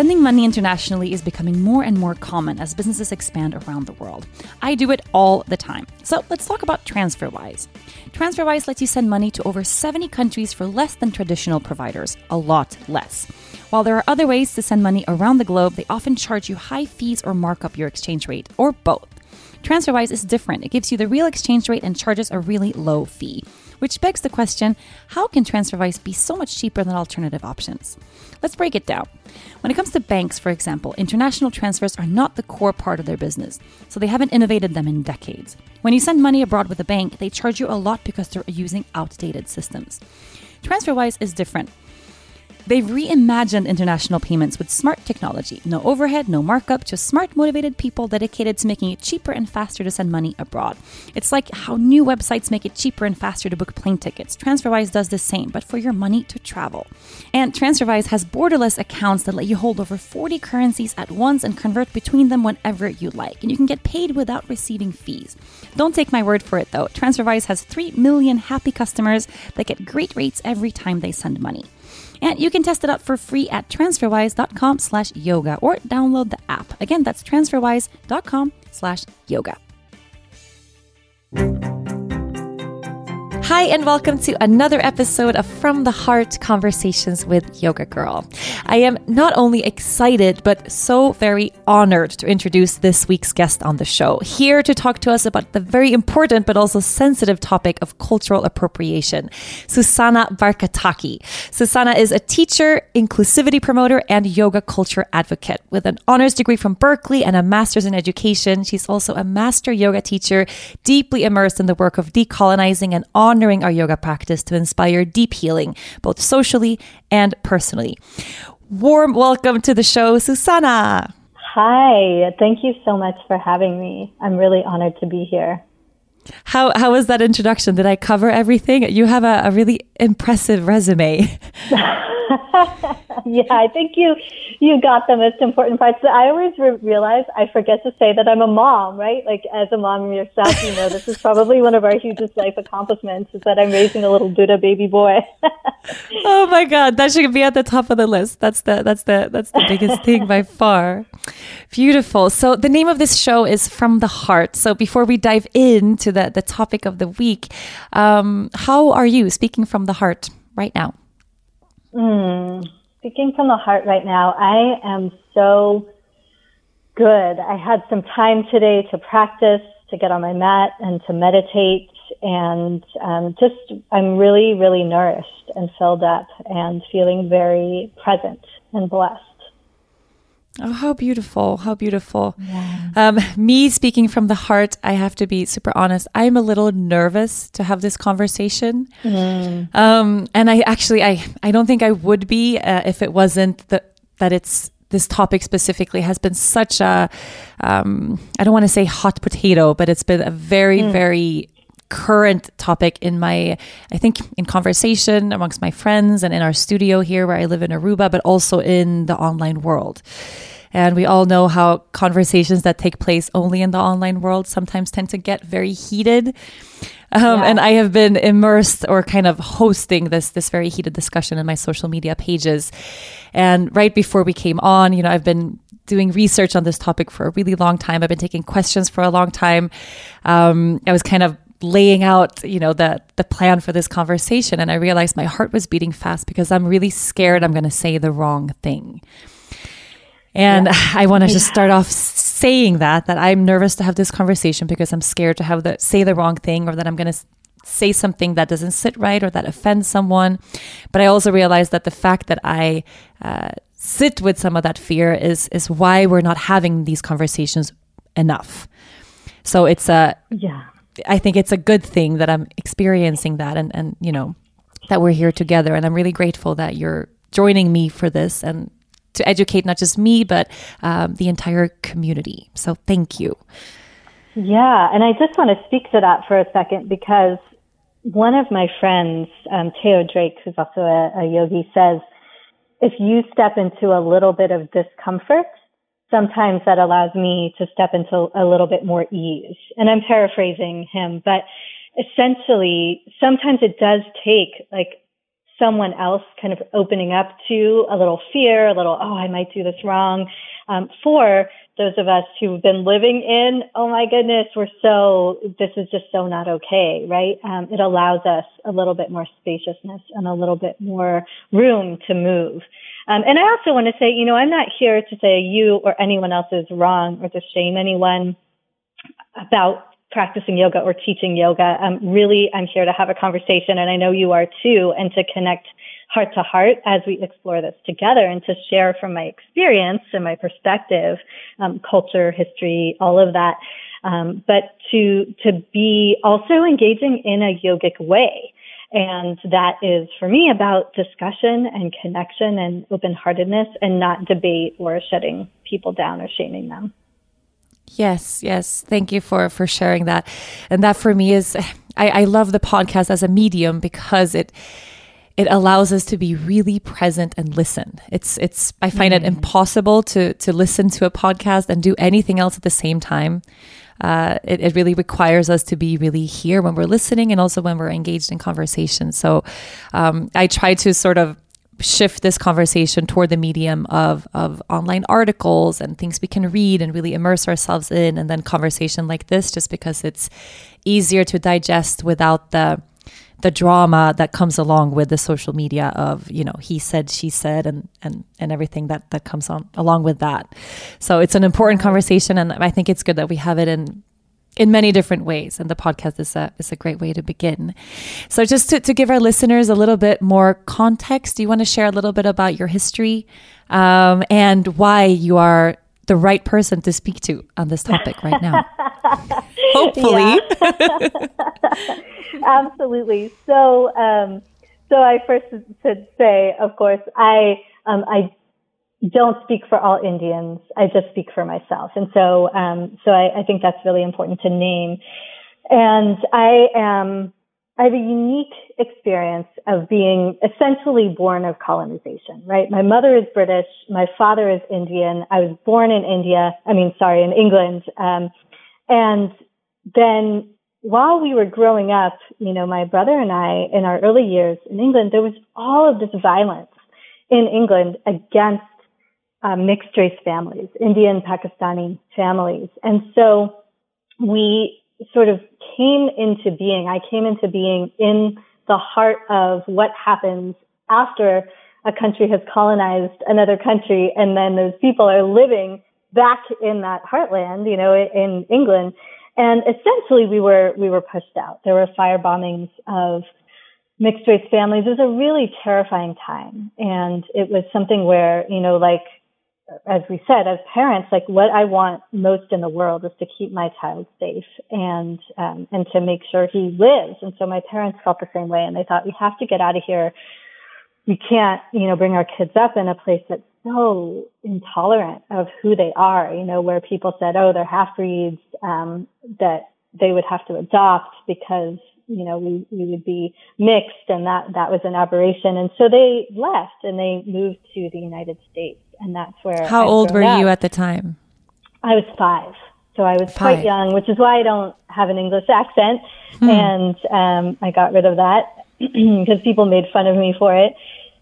Sending money internationally is becoming more and more common as businesses expand around the world. I do it all the time. So let's talk about TransferWise. TransferWise lets you send money to over 70 countries for less than traditional providers, a lot less. While there are other ways to send money around the globe, they often charge you high fees or mark up your exchange rate, or both. TransferWise is different. It gives you the real exchange rate and charges a really low fee. Which begs the question how can TransferWise be so much cheaper than alternative options? Let's break it down. When it comes to banks, for example, international transfers are not the core part of their business, so they haven't innovated them in decades. When you send money abroad with a bank, they charge you a lot because they're using outdated systems. TransferWise is different. They've reimagined international payments with smart technology. No overhead, no markup, just smart, motivated people dedicated to making it cheaper and faster to send money abroad. It's like how new websites make it cheaper and faster to book plane tickets. TransferWise does the same, but for your money to travel. And TransferWise has borderless accounts that let you hold over 40 currencies at once and convert between them whenever you like. And you can get paid without receiving fees. Don't take my word for it though. TransferWise has 3 million happy customers that get great rates every time they send money. And you can test it out for free at transferwise.com slash yoga or download the app. Again, that's transferwise.com slash yoga. Hi, and welcome to another episode of From the Heart Conversations with Yoga Girl. I am not only excited, but so very honored to introduce this week's guest on the show, here to talk to us about the very important but also sensitive topic of cultural appropriation. Susanna Barkataki. Susanna is a teacher, inclusivity promoter, and yoga culture advocate. With an honors degree from Berkeley and a master's in education, she's also a master yoga teacher, deeply immersed in the work of decolonizing and honoring our yoga practice to inspire deep healing, both socially and personally. Warm welcome to the show, Susanna. Hi, thank you so much for having me. I'm really honored to be here. How how was that introduction? Did I cover everything? You have a, a really impressive resume. yeah, I think you you got the most important parts. I always re- realize I forget to say that I'm a mom, right? Like as a mom yourself, you know, this is probably one of our hugest life accomplishments is that I'm raising a little Buddha baby boy. oh my god, that should be at the top of the list. That's the that's the that's the biggest thing by far. Beautiful. So the name of this show is From the Heart. So before we dive into the the topic of the week, um, how are you speaking from the heart right now? Mm, speaking from the heart right now, I am so good. I had some time today to practice, to get on my mat and to meditate and um, just I'm really, really nourished and filled up and feeling very present and blessed. Oh, how beautiful. How beautiful. Yeah. Um, me speaking from the heart, I have to be super honest. I'm a little nervous to have this conversation. Mm. Um, and I actually, I, I don't think I would be uh, if it wasn't the, that it's this topic specifically has been such a um, I don't want to say hot potato, but it's been a very, mm. very current topic in my, I think, in conversation amongst my friends and in our studio here where I live in Aruba, but also in the online world. And we all know how conversations that take place only in the online world sometimes tend to get very heated. Um, yeah. And I have been immersed or kind of hosting this this very heated discussion in my social media pages. And right before we came on, you know, I've been doing research on this topic for a really long time. I've been taking questions for a long time. Um, I was kind of laying out, you know, the the plan for this conversation, and I realized my heart was beating fast because I'm really scared I'm going to say the wrong thing. And yeah. I want to just start off saying that that I'm nervous to have this conversation because I'm scared to have the say the wrong thing or that I'm going to say something that doesn't sit right or that offends someone. But I also realize that the fact that I uh, sit with some of that fear is is why we're not having these conversations enough. So it's a yeah. I think it's a good thing that I'm experiencing that and and you know that we're here together and I'm really grateful that you're joining me for this and to educate not just me, but um, the entire community. So thank you. Yeah, and I just want to speak to that for a second because one of my friends, um, Teo Drake, who's also a, a yogi, says if you step into a little bit of discomfort, sometimes that allows me to step into a little bit more ease. And I'm paraphrasing him, but essentially, sometimes it does take like someone else kind of opening up to a little fear, a little, oh, I might do this wrong. Um, for those of us who've been living in, oh my goodness, we're so, this is just so not okay, right? Um, it allows us a little bit more spaciousness and a little bit more room to move. Um, and I also want to say, you know, I'm not here to say you or anyone else is wrong or to shame anyone about practicing yoga or teaching yoga. Um, really, I'm here to have a conversation, and I know you are too, and to connect heart to heart as we explore this together and to share from my experience and my perspective, um, culture, history, all of that. Um, but to to be also engaging in a yogic way. And that is for me about discussion and connection and open heartedness and not debate or shutting people down or shaming them. Yes, yes. Thank you for for sharing that. And that for me is I, I love the podcast as a medium because it it allows us to be really present and listen. It's it's I find mm. it impossible to to listen to a podcast and do anything else at the same time. Uh, it, it really requires us to be really here when we're listening and also when we're engaged in conversation. So um, I try to sort of shift this conversation toward the medium of of online articles and things we can read and really immerse ourselves in. And then conversation like this just because it's easier to digest without the the drama that comes along with the social media of you know he said she said and and and everything that that comes on along with that. So it's an important conversation and i think it's good that we have it in in many different ways. And the podcast is a, is a great way to begin. So, just to, to give our listeners a little bit more context, do you want to share a little bit about your history um, and why you are the right person to speak to on this topic right now? Hopefully. Absolutely. So, um, so I first should say, of course, I um, I don't speak for all Indians. I just speak for myself. And so, um, so I, I, think that's really important to name. And I am, I have a unique experience of being essentially born of colonization, right? My mother is British. My father is Indian. I was born in India. I mean, sorry, in England. Um, and then while we were growing up, you know, my brother and I in our early years in England, there was all of this violence in England against uh, mixed race families, Indian, Pakistani families. And so we sort of came into being, I came into being in the heart of what happens after a country has colonized another country and then those people are living back in that heartland, you know, in England. And essentially we were, we were pushed out. There were fire bombings of mixed race families. It was a really terrifying time. And it was something where, you know, like as we said, as parents, like what I want most in the world is to keep my child safe and um, and to make sure he lives. And so my parents felt the same way, and they thought we have to get out of here. We can't, you know, bring our kids up in a place that's so intolerant of who they are. You know, where people said, "Oh, they're half breeds," um, that they would have to adopt because you know we we would be mixed, and that that was an aberration. And so they left and they moved to the United States and that's where. How I old were up. you at the time? I was five, so I was five. quite young, which is why I don't have an English accent, hmm. and um, I got rid of that because people made fun of me for it.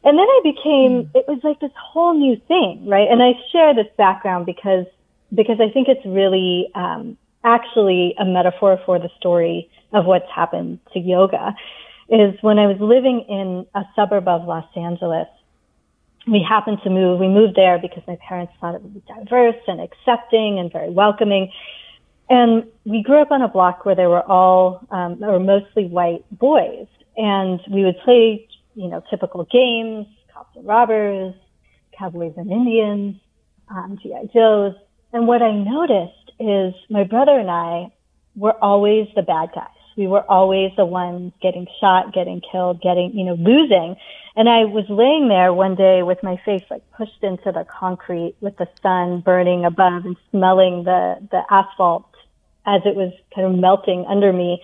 And then I became. Hmm. It was like this whole new thing, right? And I share this background because because I think it's really um, actually a metaphor for the story of what's happened to yoga. Is when I was living in a suburb of Los Angeles we happened to move. We moved there because my parents thought it would be diverse and accepting and very welcoming. And we grew up on a block where there were all, um, or mostly white boys. And we would play, you know, typical games, cops and robbers, cowboys and Indians, um, G.I. Joes. And what I noticed is my brother and I were always the bad guys. We were always the ones getting shot, getting killed, getting, you know, losing. And I was laying there one day with my face like pushed into the concrete with the sun burning above and smelling the, the asphalt as it was kind of melting under me.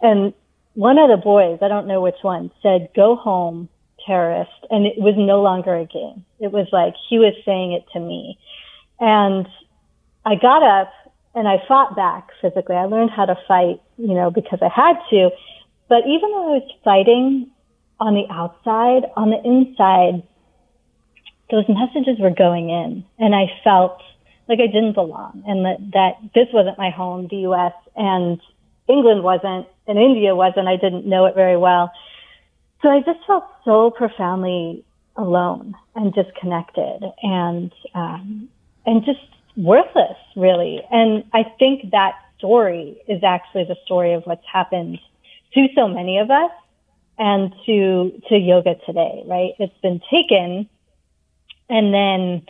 And one of the boys, I don't know which one, said, go home, terrorist. And it was no longer a game. It was like he was saying it to me. And I got up and I fought back physically. I learned how to fight, you know, because I had to. But even though I was fighting, on the outside, on the inside, those messages were going in and I felt like I didn't belong and that, that this wasn't my home, the US and England wasn't and India wasn't. I didn't know it very well. So I just felt so profoundly alone and disconnected and, um, and just worthless really. And I think that story is actually the story of what's happened to so many of us and to, to yoga today, right? It's been taken and then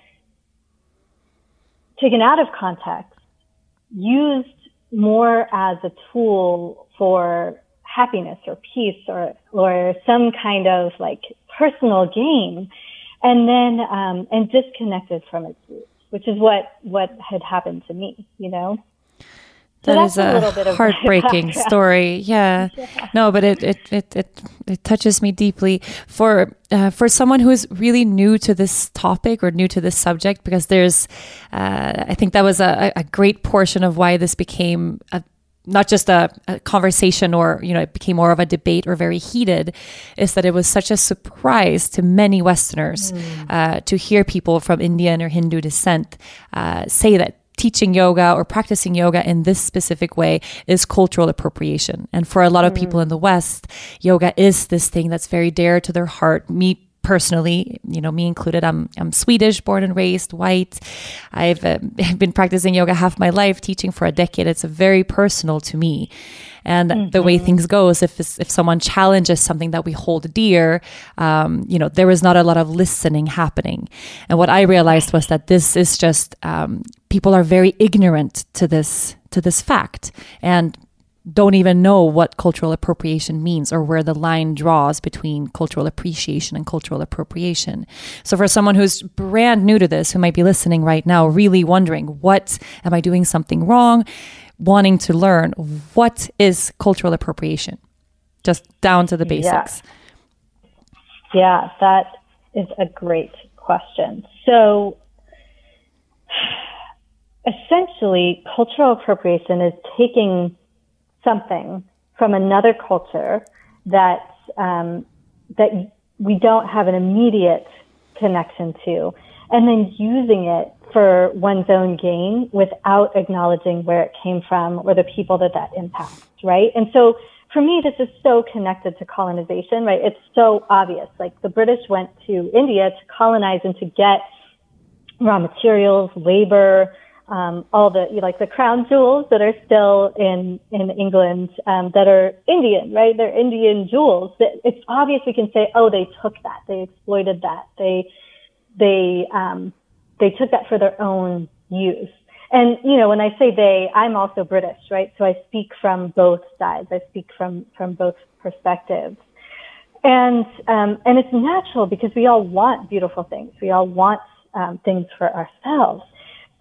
taken out of context, used more as a tool for happiness or peace or or some kind of like personal gain, and then um, and disconnected from its roots, which is what what had happened to me, you know. That so is a, a heartbreaking story. Yeah. yeah. No, but it, it, it, it, it touches me deeply for, uh, for someone who is really new to this topic or new to this subject, because there's, uh, I think that was a, a great portion of why this became a, not just a, a, conversation or you know it became more of a debate or very heated is that it was such a surprise to many westerners mm. uh, to hear people from indian or hindu descent uh, say that teaching yoga or practicing yoga in this specific way is cultural appropriation. And for a lot of people in the West, yoga is this thing that's very dear to their heart. Me personally, you know, me included, I'm, I'm Swedish, born and raised, white. I've uh, been practicing yoga half my life, teaching for a decade. It's very personal to me. And mm-hmm. the way mm-hmm. things goes, if if someone challenges something that we hold dear, um, you know, there is not a lot of listening happening. And what I realized was that this is just um, people are very ignorant to this to this fact, and don't even know what cultural appropriation means or where the line draws between cultural appreciation and cultural appropriation. So, for someone who's brand new to this, who might be listening right now, really wondering, what am I doing something wrong? Wanting to learn, what is cultural appropriation? Just down to the basics. Yeah, yeah that is a great question. So, essentially, cultural appropriation is taking something from another culture that um, that we don't have an immediate connection to, and then using it for one's own gain without acknowledging where it came from or the people that that impacts, right? And so for me, this is so connected to colonization, right? It's so obvious. Like the British went to India to colonize and to get raw materials, labor, um, all the like the crown jewels that are still in in England um, that are Indian, right? They're Indian jewels. It's obvious we can say, oh, they took that, they exploited that, they they um, they took that for their own use. And you know, when I say they, I'm also British, right? So I speak from both sides. I speak from from both perspectives. And um, and it's natural because we all want beautiful things. We all want um, things for ourselves.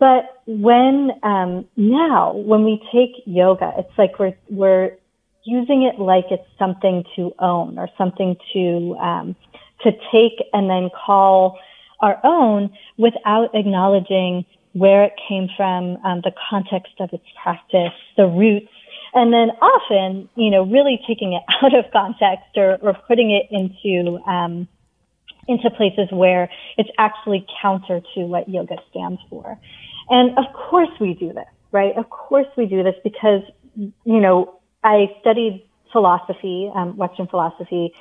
But when um, now, when we take yoga, it's like we're we're using it like it's something to own or something to um, to take and then call our own without acknowledging where it came from, um, the context of its practice, the roots, and then often, you know, really taking it out of context or, or putting it into um, into places where it's actually counter to what yoga stands for. And of course we do this, right? Of course we do this because, you know, I studied philosophy, um, Western philosophy,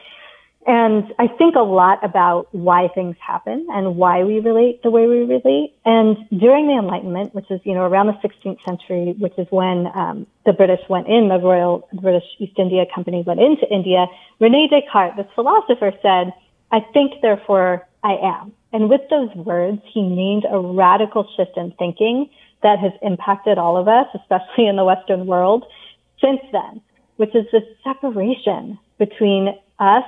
and I think a lot about why things happen and why we relate the way we relate. And during the Enlightenment, which is, you know, around the 16th century, which is when um, the British went in, the Royal British East India Company went into India, Rene Descartes, this philosopher, said, I think, therefore I am. And with those words, he named a radical shift in thinking that has impacted all of us, especially in the Western world since then, which is the separation between us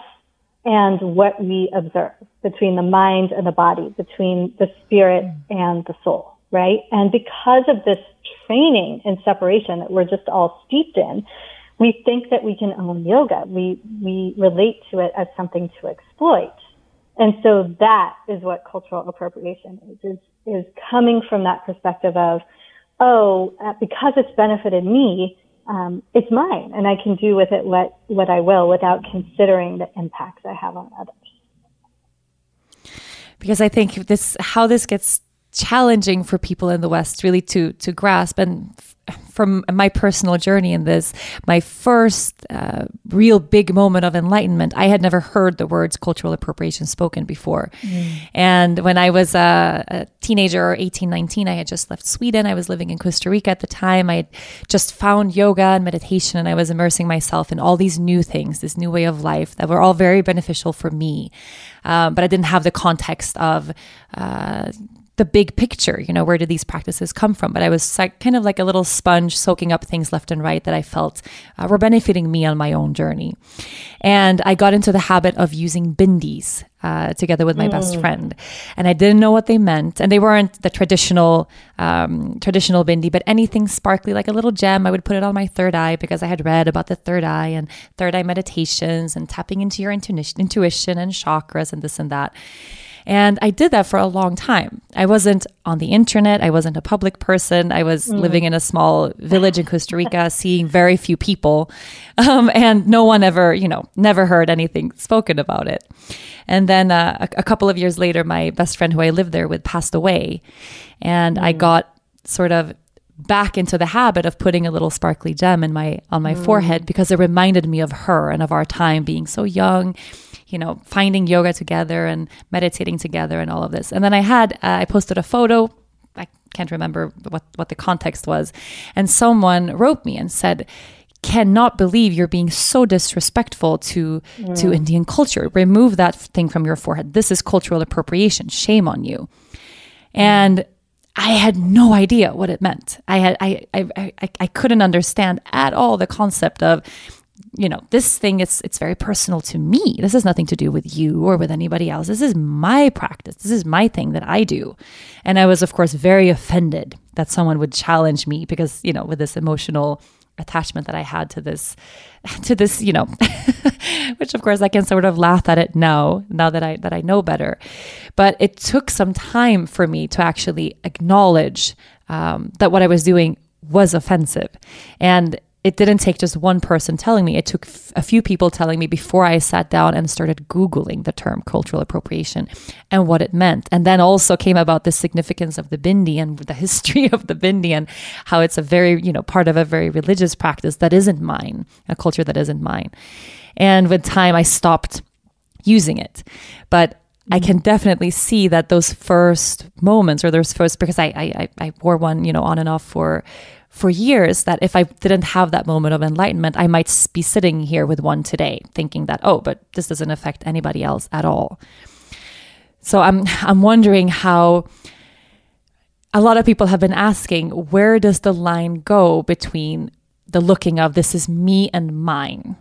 and what we observe, between the mind and the body, between the spirit and the soul, right? And because of this training in separation that we're just all steeped in, we think that we can own yoga. We, we relate to it as something to exploit. And so that is what cultural appropriation is, is, is coming from that perspective of, oh, uh, because it's benefited me, um, it's mine and I can do with it what, what I will without considering the impacts I have on others. Because I think this, how this gets challenging for people in the West really to, to grasp and from my personal journey in this, my first uh, real big moment of enlightenment, I had never heard the words cultural appropriation spoken before. Mm. And when I was a, a, teenager, 18, 19, I had just left Sweden. I was living in Costa Rica at the time. I had just found yoga and meditation, and I was immersing myself in all these new things, this new way of life that were all very beneficial for me. Um, but I didn't have the context of, uh, the big picture. You know, where did these practices come from? But I was kind of like a little sponge soaking up things left and right that I felt uh, were benefiting me on my own journey. And I got into the habit of using bindis uh, together with my mm. best friend, and I didn't know what they meant. And they weren't the traditional um, traditional bindi, but anything sparkly, like a little gem. I would put it on my third eye because I had read about the third eye and third eye meditations and tapping into your intuition, intuition and chakras and this and that. And I did that for a long time. I wasn't on the internet. I wasn't a public person. I was mm. living in a small village in Costa Rica, seeing very few people. Um, and no one ever, you know, never heard anything spoken about it. And then uh, a, a, couple of years later, my best friend who I lived there with passed away. And mm. I got sort of back into the habit of putting a little sparkly gem in my on my mm. forehead because it reminded me of her and of our time being so young you know, finding yoga together and meditating together and all of this. And then I had, uh, I posted a photo. I can't remember what, what the context was. And someone wrote me and said, cannot believe you're being so disrespectful to mm. to Indian culture. Remove that thing from your forehead. This is cultural appropriation. Shame on you. And I had no idea what it meant. I had I I I, I couldn't understand at all the concept of you know this thing it's it's very personal to me. This has nothing to do with you or with anybody else. This is my practice. This is my thing that i do. And i was of course very offended that someone would challenge me because you know with this emotional attachment that i had to this to this you know which of course i can sort of laugh at it now now that i that i know better. But it took some time for me to actually acknowledge um, that what i was doing was offensive. And it didn't take just one person telling me. It took f- a few people telling me before I sat down and started Googling the term cultural appropriation and what it meant. And then also came about the significance of the bindi and the history of the bindi and how it's a very, you know, part of a very religious practice that isn't mine, a culture that isn't mine. And with time, I stopped using it. But I mm-hmm. can definitely see that those first moments or those first, because I, I, I wore one, you know, on and off for for years that if I didn't have that moment of enlightenment, I might be sitting here with one today thinking that, oh, but this doesn't affect anybody else at all. So I'm I'm wondering how a lot of people have been asking where does the line go between the looking of this is me and mine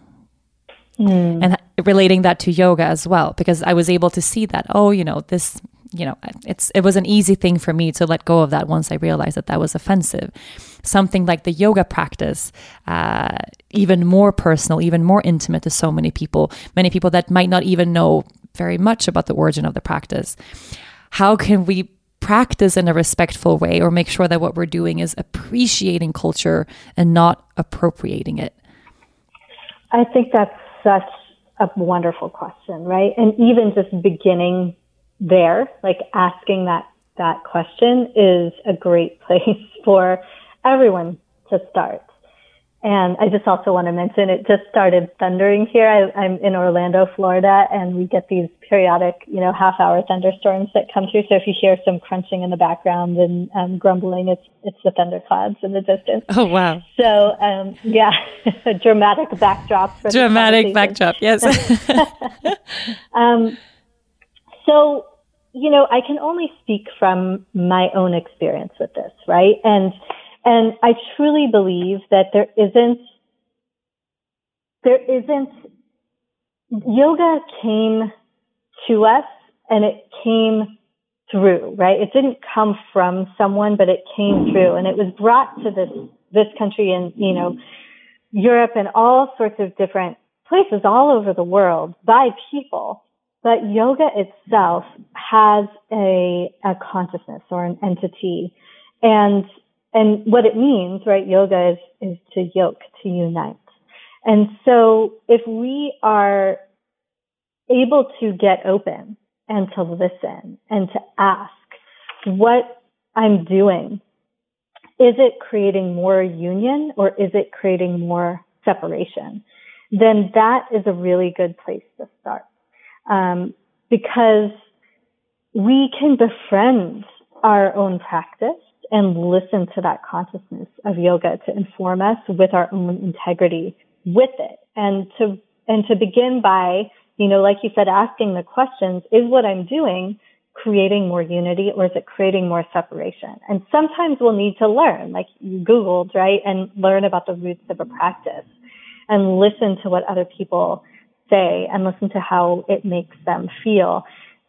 mm. and relating that to yoga as well because I was able to see that oh you know this you know it's it was an easy thing for me to let go of that once I realized that that was offensive something like the yoga practice uh, even more personal, even more intimate to so many people, many people that might not even know very much about the origin of the practice. How can we practice in a respectful way or make sure that what we're doing is appreciating culture and not appropriating it? I think that's such a wonderful question, right? And even just beginning there, like asking that that question is a great place for everyone to start. And I just also want to mention it just started thundering here. I, am in Orlando, Florida, and we get these periodic, you know, half hour thunderstorms that come through. So if you hear some crunching in the background and um, grumbling, it's it's the thunderclouds in the distance. Oh wow! So um, yeah, a dramatic backdrop. For dramatic backdrop, yes. um, so you know, I can only speak from my own experience with this, right? And and I truly believe that there isn't, there isn't, yoga came to us and it came through, right? It didn't come from someone, but it came through and it was brought to this, this country and, you know, Europe and all sorts of different places all over the world by people. But yoga itself has a, a consciousness or an entity. And and what it means, right? Yoga is, is to yoke, to unite. And so if we are able to get open and to listen and to ask what I'm doing, is it creating more union or is it creating more separation? Then that is a really good place to start. Um, because we can befriend our own practice and listen to that consciousness of yoga to inform us with our own integrity with it. And to and to begin by you know like you said asking the questions is what i'm doing creating more unity or is it creating more separation? And sometimes we'll need to learn like you googled right and learn about the roots of a practice and listen to what other people say and listen to how it makes them feel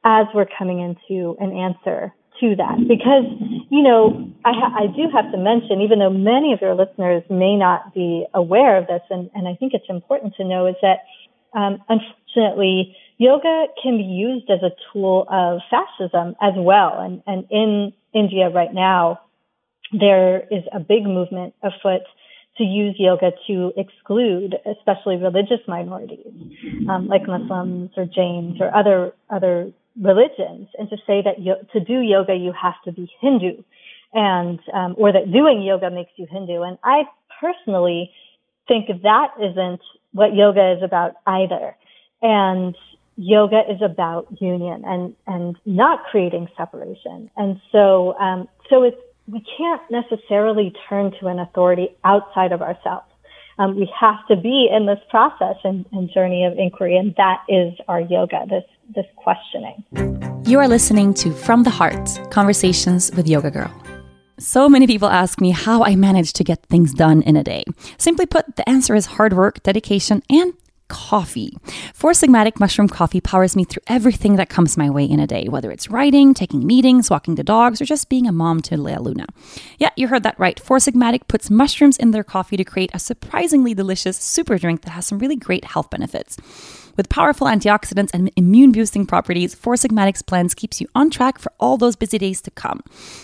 as we're coming into an answer to that. Because you know I, ha- I do have to mention even though many of your listeners may not be aware of this and, and I think it's important to know is that um, unfortunately yoga can be used as a tool of fascism as well. And, and in India right now there is a big movement afoot to use yoga to exclude especially religious minorities um, like Muslims or Jains or other other religions and to say that yo- to do yoga you have to be Hindu and um, or that doing yoga makes you Hindu. And I personally think that isn't what yoga is about either. And yoga is about union and and not creating separation. And so um, so it's we can't necessarily turn to an authority outside of ourselves. Um, we have to be in this process and, and journey of inquiry, and that is our yoga. This this questioning. You are listening to From the Heart Conversations with Yoga Girl. So many people ask me how I manage to get things done in a day. Simply put, the answer is hard work, dedication, and coffee. Four Sigmatic Mushroom Coffee powers me through everything that comes my way in a day, whether it's writing, taking meetings, walking the dogs, or just being a mom to Lea Luna. Yeah, you heard that right. Four Sigmatic puts mushrooms in their coffee to create a surprisingly delicious super drink that has some really great health benefits. With powerful antioxidants and immune boosting properties, Four Sigmatic's blends keeps you on track for all those busy days to come.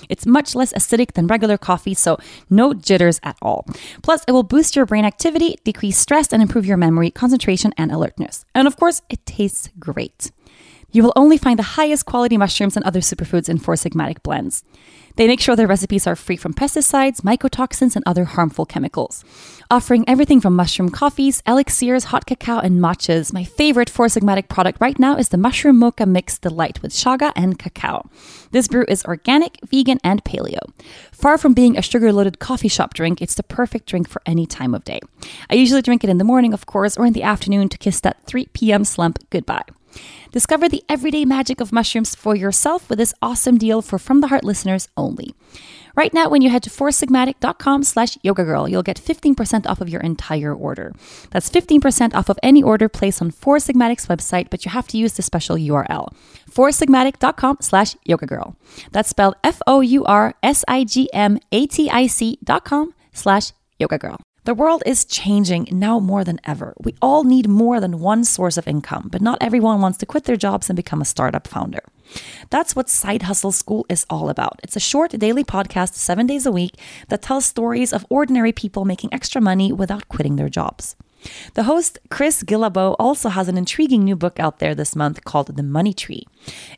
It's much less acidic than regular coffee, so no jitters at all. Plus, it will boost your brain activity, decrease stress, and improve your memory, concentration, and alertness. And of course, it tastes great. You will only find the highest quality mushrooms and other superfoods in Four Sigmatic blends. They make sure their recipes are free from pesticides, mycotoxins, and other harmful chemicals. Offering everything from mushroom coffees, elixirs, hot cacao, and matchas, my favorite Four Sigmatic product right now is the Mushroom Mocha Mix Delight with chaga and cacao. This brew is organic, vegan, and paleo. Far from being a sugar loaded coffee shop drink, it's the perfect drink for any time of day. I usually drink it in the morning, of course, or in the afternoon to kiss that 3 p.m. slump goodbye. Discover the everyday magic of mushrooms for yourself with this awesome deal for From the Heart listeners only. Right now, when you head to foursigmatic.com slash yoga girl, you'll get 15% off of your entire order. That's 15% off of any order placed on Four Sigmatic's website, but you have to use the special URL. foursigmatic.com slash yoga girl. That's spelled F-O-U-R-S-I-G-M-A-T-I-C dot com slash yoga girl. The world is changing now more than ever. We all need more than one source of income, but not everyone wants to quit their jobs and become a startup founder. That's what Side Hustle School is all about. It's a short daily podcast, seven days a week, that tells stories of ordinary people making extra money without quitting their jobs. The host, Chris Guillebeau, also has an intriguing new book out there this month called The Money Tree.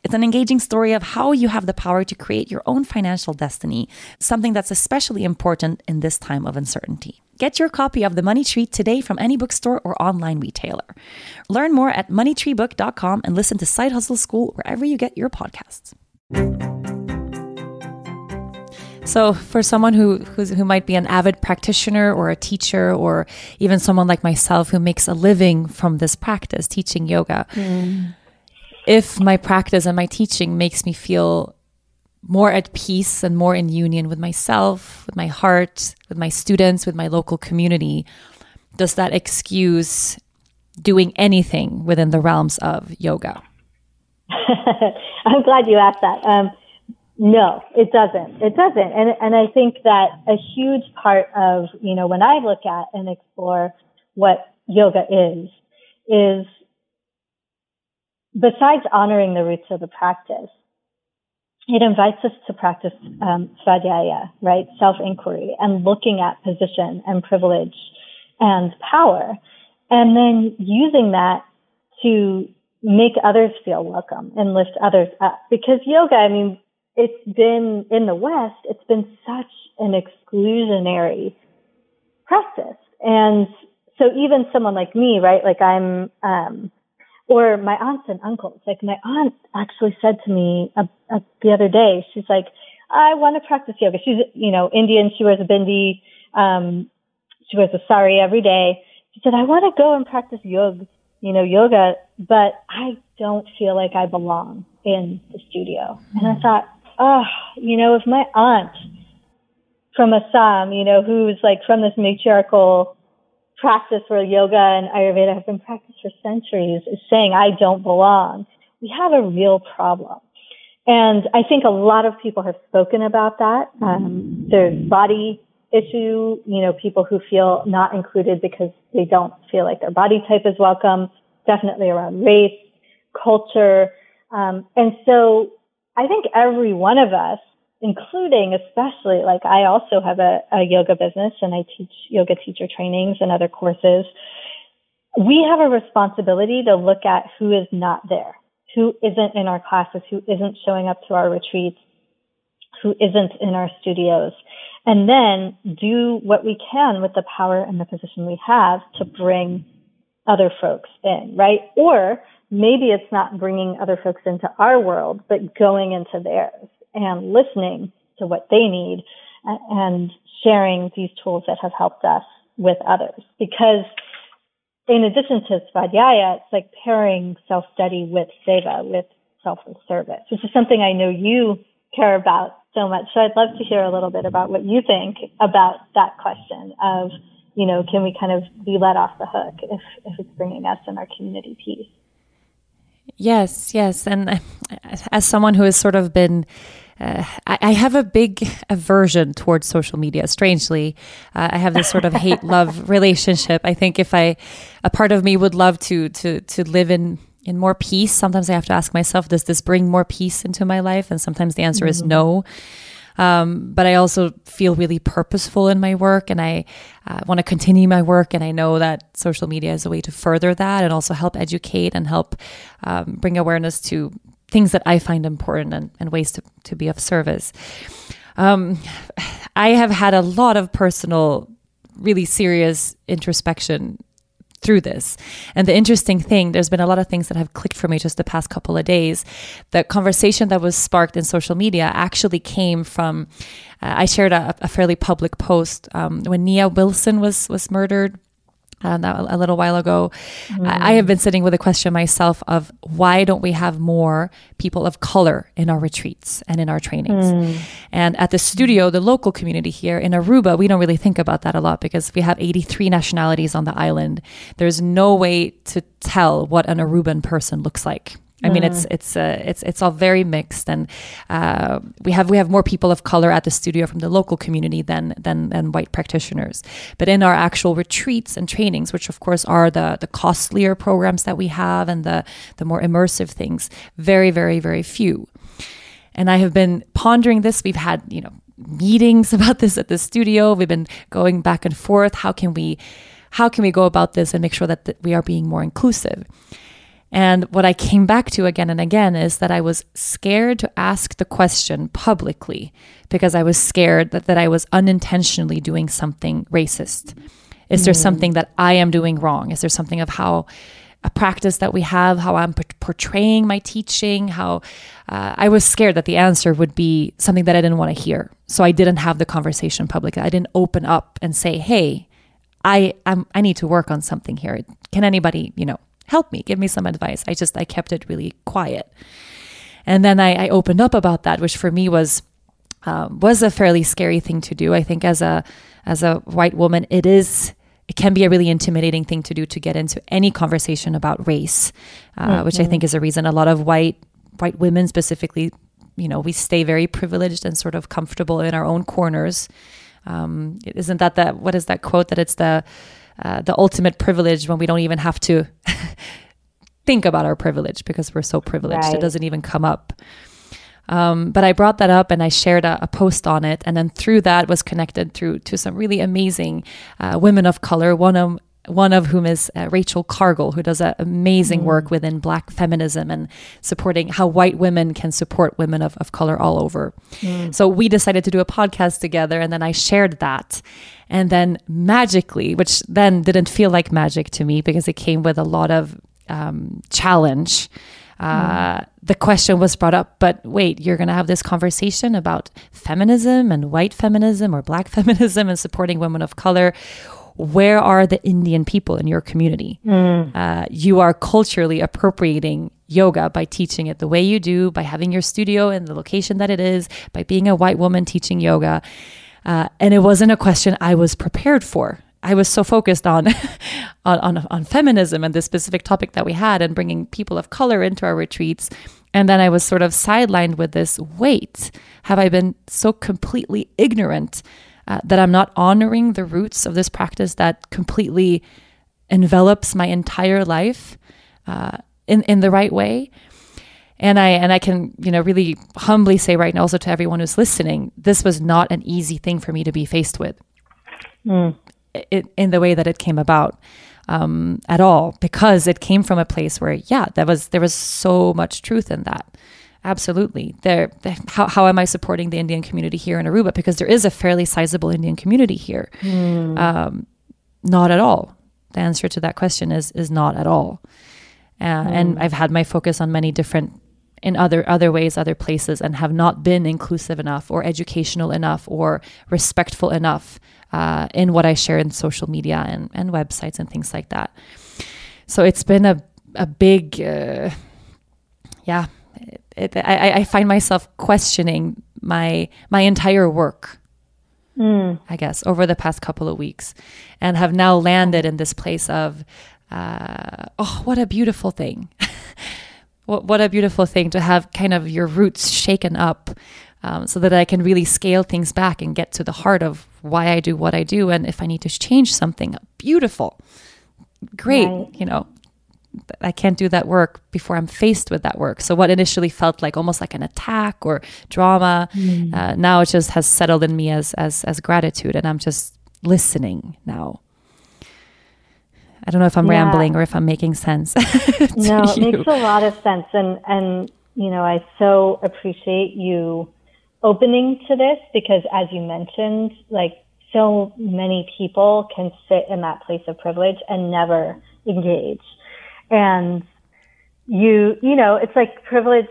It's an engaging story of how you have the power to create your own financial destiny, something that's especially important in this time of uncertainty. Get your copy of The Money Tree today from any bookstore or online retailer. Learn more at moneytreebook.com and listen to Side Hustle School wherever you get your podcasts. So, for someone who who might be an avid practitioner or a teacher, or even someone like myself who makes a living from this practice, teaching yoga, mm. if my practice and my teaching makes me feel more at peace and more in union with myself, with my heart, with my students, with my local community, does that excuse doing anything within the realms of yoga? I'm glad you asked that. Um, no, it doesn't. It doesn't. And, and I think that a huge part of, you know, when I look at and explore what yoga is, is besides honoring the roots of the practice, it invites us to practice um, svadhyaya, right? Self inquiry and looking at position and privilege and power, and then using that to make others feel welcome and lift others up. Because yoga, I mean, it's been in the West, it's been such an exclusionary practice. And so even someone like me, right? Like I'm, um, or my aunts and uncles. Like my aunt actually said to me uh, uh, the other day, she's like, I want to practice yoga. She's, you know, Indian. She wears a bindi. Um, she wears a sari every day. She said, I want to go and practice yoga, you know, yoga, but I don't feel like I belong in the studio. And I thought, oh, you know, if my aunt from Assam, you know, who's like from this matriarchal practice where yoga and Ayurveda have been practiced for centuries is saying, I don't belong, we have a real problem. And I think a lot of people have spoken about that. Um, there's body issue, you know, people who feel not included because they don't feel like their body type is welcome, definitely around race, culture. Um, and so I think every one of us including especially like I also have a, a yoga business and I teach yoga teacher trainings and other courses. We have a responsibility to look at who is not there, who isn't in our classes, who isn't showing up to our retreats, who isn't in our studios, and then do what we can with the power and the position we have to bring other folks in, right? Or maybe it's not bringing other folks into our world, but going into theirs and listening to what they need and sharing these tools that have helped us with others. Because in addition to Svadhyaya, it's like pairing self-study with seva, with self-service, which is something I know you care about so much. So I'd love to hear a little bit about what you think about that question of, you know, can we kind of be let off the hook if, if it's bringing us and our community peace? Yes, yes. And as someone who has sort of been uh, I, I, have a big aversion towards social media. Strangely, uh, I have this sort of hate love relationship. I think if I, a part of me would love to to to live in in more peace. Sometimes I have to ask myself, does this bring more peace into my life? And sometimes the answer mm-hmm. is no. Um, but I also feel really purposeful in my work and I uh, want to continue my work. And I know that social media is a way to further that and also help educate and help um, bring awareness to things that I find important and, and ways to, to be of service. Um, I have had a lot of personal, really serious introspection through this. And the interesting thing, there's been a lot of things that have clicked for me just the past couple of days. The conversation that was sparked in social media actually came from, uh, I shared a, a, fairly public post um, when Nia Wilson was was murdered uh, a little while ago. Mm. I, I, have been sitting with a question myself of why don't we have more people of color in our retreats and in our trainings? Mm. And at the studio, the local community here in Aruba, we don't really think about that a lot because we have 83 nationalities on the island. There's no way to tell what an Aruban person looks like. I mean, it's it's uh, it's it's all very mixed, and uh, we have we have more people of color at the studio from the local community than than than white practitioners. But in our actual retreats and trainings, which of course are the the costlier programs that we have and the the more immersive things, very very very few. And I have been pondering this. We've had you know meetings about this at the studio. We've been going back and forth. How can we how can we go about this and make sure that, that we are being more inclusive? And what I came back to again and again is that I was scared to ask the question publicly because I was scared that, that I was unintentionally doing something racist. Is mm. there something that I am doing wrong? Is there something of how a practice that we have, how I'm portraying my teaching, how uh, I was scared that the answer would be something that I didn't want to hear. So I didn't have the conversation publicly. I didn't open up and say, "Hey, I I'm, I need to work on something here. Can anybody, you know, help me, give me some advice. I just, I kept it really quiet. And then I, I opened up about that, which for me was, um, was a fairly scary thing to do. I think as a, as a white woman, it is, it can be a really intimidating thing to do to get into any conversation about race, uh, mm-hmm. which I think is a reason a lot of white, white women specifically, you know, we stay very privileged and sort of comfortable in our own corners. Um, isn't that the, what is that quote that it's the, uh, the ultimate privilege when we don't even have to think about our privilege because we're so privileged. Right. It doesn't even come up. Um, but I brought that up and I shared a, a, post on it, and then through that was connected through to some really amazing uh, women of color. One of one of whom is uh, Rachel Cargle, who does amazing mm. work within Black feminism and supporting how white women can support women of, of color all over. Mm. So we decided to do a podcast together, and then I shared that. And then magically, which then didn't feel like magic to me because it came with a lot of um, challenge. Uh, mm. The question was brought up, but wait, you're going to have this conversation about feminism and white feminism or black feminism and supporting women of color where are the Indian people in your community? Mm. Uh, you are culturally appropriating yoga by teaching it the way you do, by having your studio in the location that it is, by being a white woman teaching yoga. Uh, and it wasn't a question I was prepared for. I was so focused on, on, on on feminism and this specific topic that we had, and bringing people of color into our retreats. And then I was sort of sidelined with this wait, have I been so completely ignorant uh, that I'm not honoring the roots of this practice that completely envelops my entire life uh, in in the right way. And I and I can you know really humbly say right now also to everyone who's listening, this was not an easy thing for me to be faced with, mm. it, in the way that it came about. Um, at all because it came from a place where yeah there was there was so much truth in that Absolutely. There, how, how am I supporting the Indian community here in Aruba? Because there is a fairly sizable Indian community here. Mm. Um, not at all. The answer to that question is is not at all. Uh, mm. And I've had my focus on many different, in other other ways, other places, and have not been inclusive enough, or educational enough, or respectful enough uh, in what I share in social media and and websites and things like that. So it's been a a big, uh, yeah it, I, I find myself questioning my my entire work mm. i guess over the past couple of weeks and have now landed in this place of uh, oh what a beautiful thing what, what a beautiful thing to have kind of your roots shaken up um, so that i can really scale things back and get to the heart of why i do what i do and if i need to change something beautiful great right. you know I can't do that work before I'm faced with that work. So what initially felt like almost like an attack or drama, mm. uh, now it just has settled in me as as as gratitude, and I'm just listening now. I don't know if I'm yeah. rambling or if I'm making sense. no, it makes a lot of sense, and and you know I so appreciate you opening to this because, as you mentioned, like so many people can sit in that place of privilege and never engage and you, you know, it's like privilege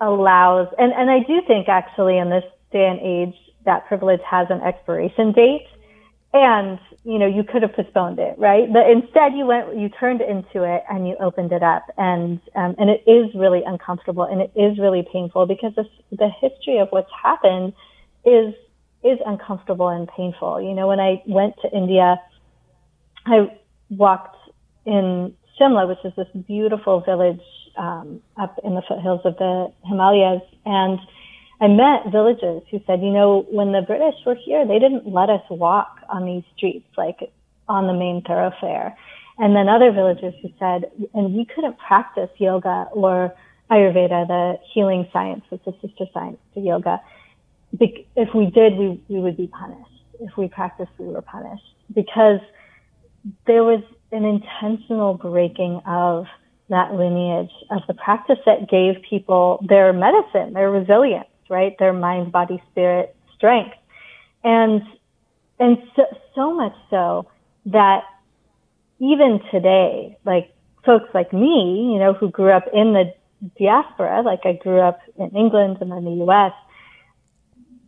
allows, and, and I do think actually in this day and age that privilege has an expiration date and you know you could have postponed it right? But instead you went you turned into it and you opened it up. And um, and it is really uncomfortable and it is really painful because the, the history of what's happened is is uncomfortable and painful. You know when i went to india i walked in Shimla, which is this beautiful village um, up in the foothills of the Himalayas. And I met villagers who said, you know, when the British were here, they didn't let us walk on these streets, like on the main thoroughfare. And then other villagers who said, and we couldn't practice yoga or Ayurveda, the healing science, which is sister science to yoga. If we did, we, we would be punished. If we practiced, we were punished because there was an intentional breaking of that lineage of the practice that gave people their medicine, their resilience, right? Their mind, body, spirit strength. And, and so, so much so that even today, like folks like me, you know, who grew up in the diaspora, like I grew up in England and then the US,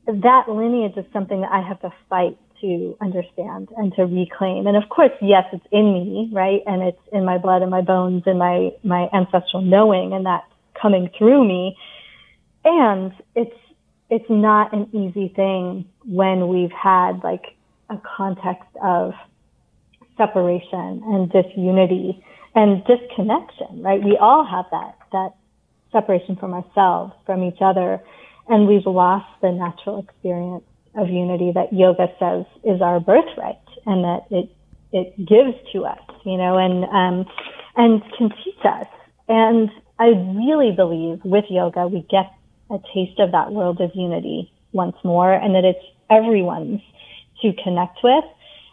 that lineage is something that I have to fight to understand and to reclaim. And of course, yes, it's in me, right? And it's in my blood and my bones and my, my ancestral knowing and that's coming through me. And it's, it's not an easy thing when we've had like a context of separation and disunity and disconnection, right? We all have that, that separation from ourselves, from each other, and we've lost the natural experience of unity that yoga says is our birthright and that it it gives to us, you know, and um, and can teach us. And I really believe with yoga we get a taste of that world of unity once more and that it's everyone's to connect with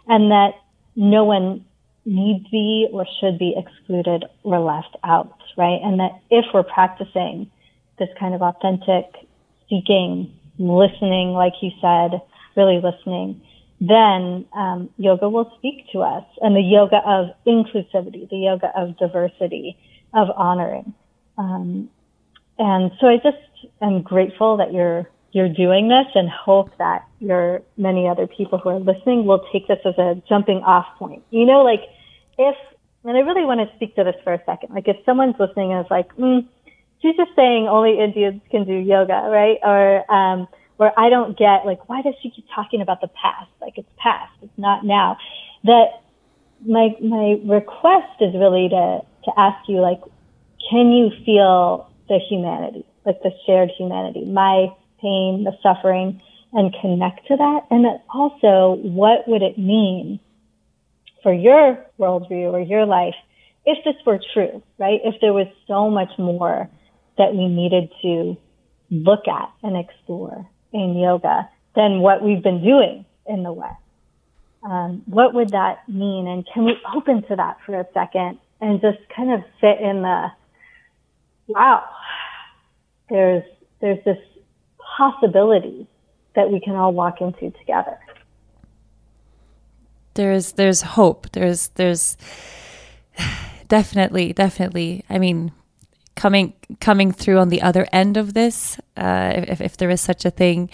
and that no one needs be or should be excluded or left out, right? And that if we're practicing this kind of authentic seeking, listening, like you said, really listening, then um, yoga will speak to us and the yoga of inclusivity, the yoga of diversity, of honoring. Um, and so I just am grateful that you're you're doing this and hope that your many other people who are listening will take this as a jumping off point. You know, like if and I really want to speak to this for a second. Like if someone's listening and is like, mm, she's just saying only Indians can do yoga, right? Or um, where I don't get like, why does she keep talking about the past? Like it's past, it's not now. That my my request is really to to ask you like, can you feel the humanity, like the shared humanity, my pain, the suffering, and connect to that? And then also, what would it mean for your worldview or your life if this were true, right? If there was so much more that we needed to look at and explore in yoga than what we've been doing in the West. Um, what would that mean? And can we open to that for a second and just kind of sit in the, wow, there's, there's this possibility that we can all walk into together. There's, there's hope. There's, there's definitely, definitely. I mean, coming coming through on the other end of this, uh, if, if there is such a thing,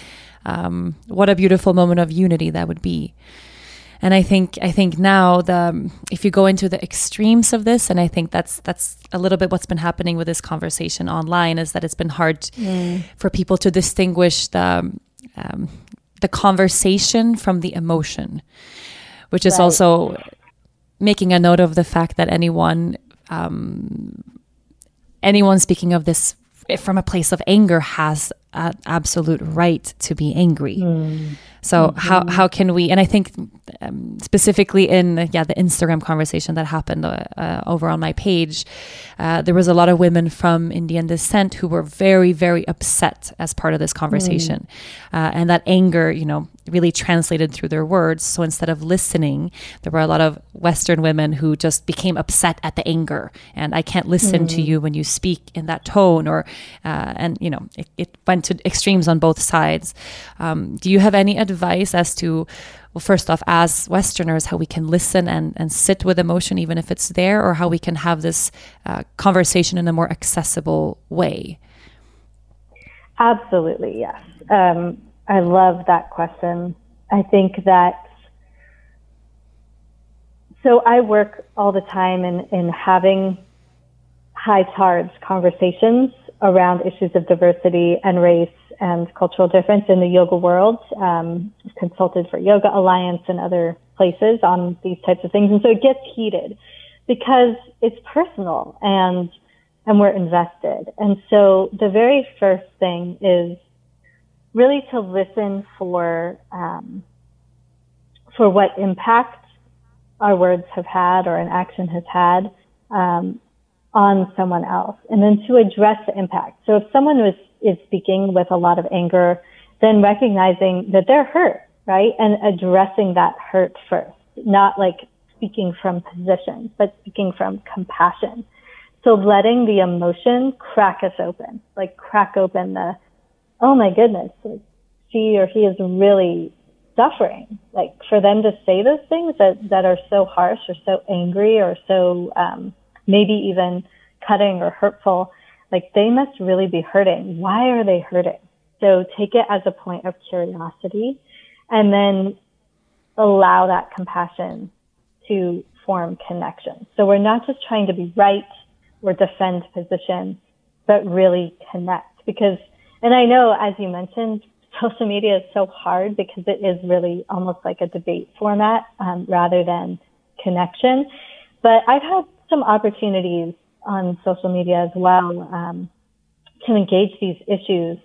um, what a beautiful moment of unity that would be. And I think I think now the if you go into the extremes of this, and I think that's that's a little bit what's been happening with this conversation online is that it's been hard mm. for people to distinguish the um, the conversation from the emotion, which is right. also making a note of the fact that anyone um, anyone speaking of this from a place of anger has an absolute right to be angry. Mm. So mm-hmm. how how can we? And I think um, specifically in yeah the Instagram conversation that happened uh, uh, over on my page, uh, there was a lot of women from Indian descent who were very very upset as part of this conversation, mm. and that anger you know really translated through their words. So instead of listening, there were a lot of Western women who just became upset at the anger, and I can't listen mm. to you when you speak in that tone, or uh, and you know it, it, went to extremes on both sides. Um, do you have any advice as to well, first off, as Westerners, how we can listen and, and sit with emotion, even if it's there, or how we can have this uh, conversation in a more accessible way? Absolutely, yes. Um, I love that question. I think that so I work all the time in, in having high charged conversations around issues of diversity and race and cultural difference in the yoga world. Um, consulted for Yoga Alliance and other places on these types of things. And so it gets heated because it's personal and, and we're invested. And so the very first thing is really to listen for um, for what impact our words have had or an action has had um, on someone else, and then to address the impact. So if someone was is speaking with a lot of anger, then recognizing that they're hurt, right, and addressing that hurt first, not like speaking from position, but speaking from compassion. So letting the emotion crack us open, like crack open the oh my goodness, like she or he is really suffering. Like for them to say those things that, that are so harsh or so angry or so um, maybe even cutting or hurtful, like they must really be hurting. Why are they hurting? So take it as a point of curiosity and then allow that compassion to form connection. So we're not just trying to be right or defend position, but really connect because and I know, as you mentioned, social media is so hard because it is really almost like a debate format um, rather than connection. But I've had some opportunities on social media as well um, to engage these issues.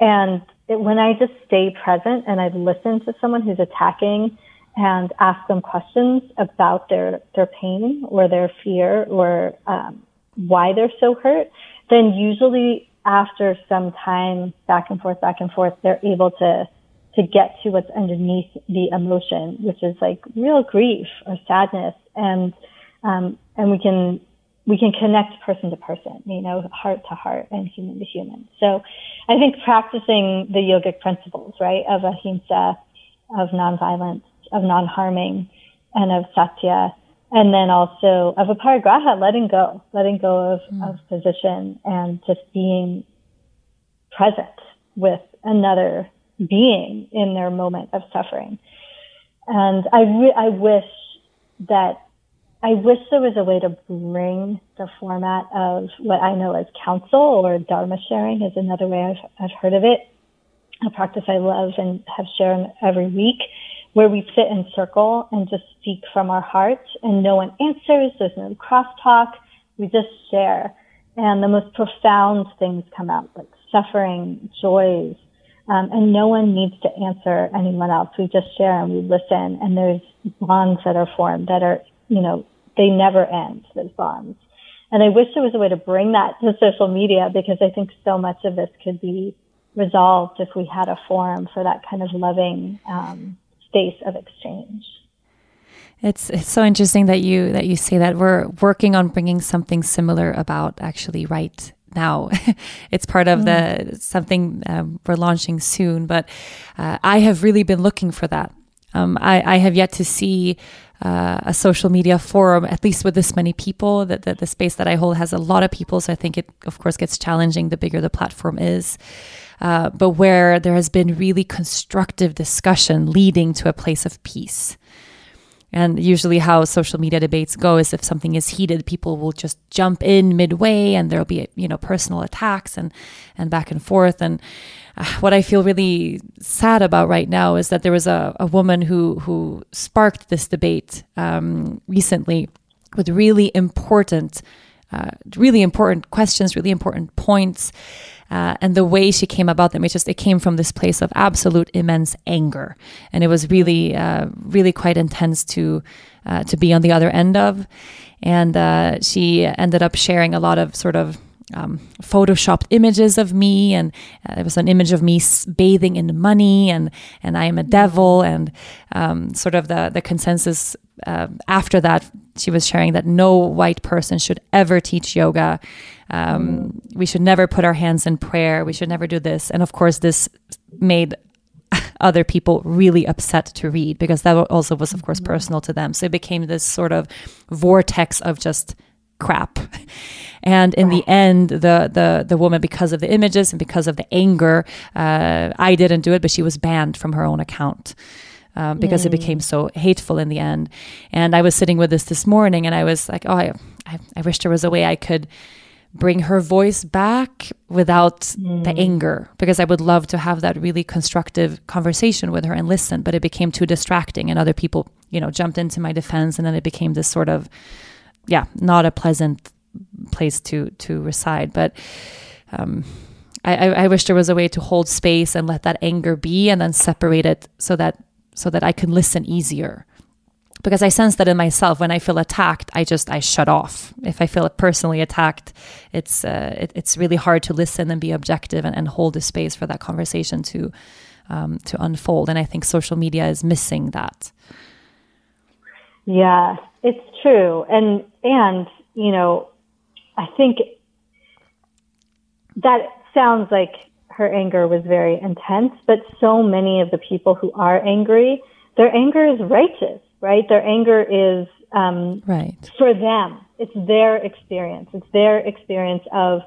And it, when I just stay present and I listen to someone who's attacking and ask them questions about their, their pain or their fear or um, why they're so hurt, then usually after some time back and forth, back and forth, they're able to to get to what's underneath the emotion, which is like real grief or sadness, and um, and we can we can connect person to person, you know, heart to heart and human to human. So I think practicing the yogic principles, right, of ahimsa, of nonviolence, of non-harming, and of satya, and then also of aparigraha, letting go, letting go of, mm. of position and just being present with another being in their moment of suffering. And I, re- I wish that I wish there was a way to bring the format of what I know as council or dharma sharing is another way I've, I've heard of it. A practice I love and have shared every week where we sit in circle and just speak from our hearts and no one answers. There's no crosstalk. We just share and the most profound things come out like suffering, joys, um, and no one needs to answer anyone else. We just share and we listen and there's bonds that are formed that are, you know, they never end, those bonds. And I wish there was a way to bring that to social media because I think so much of this could be resolved if we had a forum for that kind of loving um, space of exchange. It's it's so interesting that you that you say that we're working on bringing something similar about actually right now. it's part of mm. the something um, we're launching soon, but uh, I have really been looking for that. Um, I, I have yet to see uh, a social media forum, at least with this many people. That the, the, space that I hold has a lot of people, so I think it, of course, gets challenging the bigger the platform is. Uh, but where there has been really constructive discussion leading to a place of peace. And usually, how social media debates go is if something is heated, people will just jump in midway, and there'll be you know personal attacks and and back and forth. And what I feel really sad about right now is that there was a, a woman who who sparked this debate um, recently with really important, uh, really important questions, really important points. Uh, and the way she came about them, it just it came from this place of absolute immense anger, and it was really, uh, really quite intense to uh, to be on the other end of. And uh, she ended up sharing a lot of sort of um, photoshopped images of me, and uh, there was an image of me bathing in money, and and I am a devil, and um, sort of the the consensus uh, after that, she was sharing that no white person should ever teach yoga. Um, we should never put our hands in prayer. We should never do this, and of course, this made other people really upset to read because that also was of course mm-hmm. personal to them so it became this sort of vortex of just crap. And in the end, the the the woman, because of the images and because of the anger, uh, I didn't do it, but she was banned from her own account. Um, because mm. it became so hateful in the end. And I was sitting with this this morning, and I was like, "Oh, I, I, I wish there was a way I could bring her voice back without mm. the anger, because I would love to have that really constructive conversation with her and listen. But it became too distracting, and other people, you know, jumped into my defense, and then it became this sort of yeah, not a pleasant place to to reside. But um, I, I wish there was a way to hold space and let that anger be, and then separate it so that so that I can listen easier. Because I sense that in myself, when I feel attacked, I just I shut off. If I feel personally attacked, it's uh, it, it's really hard to listen and be objective and, and hold a space for that conversation to um, to unfold. And I think social media is missing that. Yeah, it's true. And, and, you know, I think that sounds like her anger was very intense, but so many of the people who are angry, their anger is righteous, right? Their anger is, um, right. for them. It's their experience. It's their experience of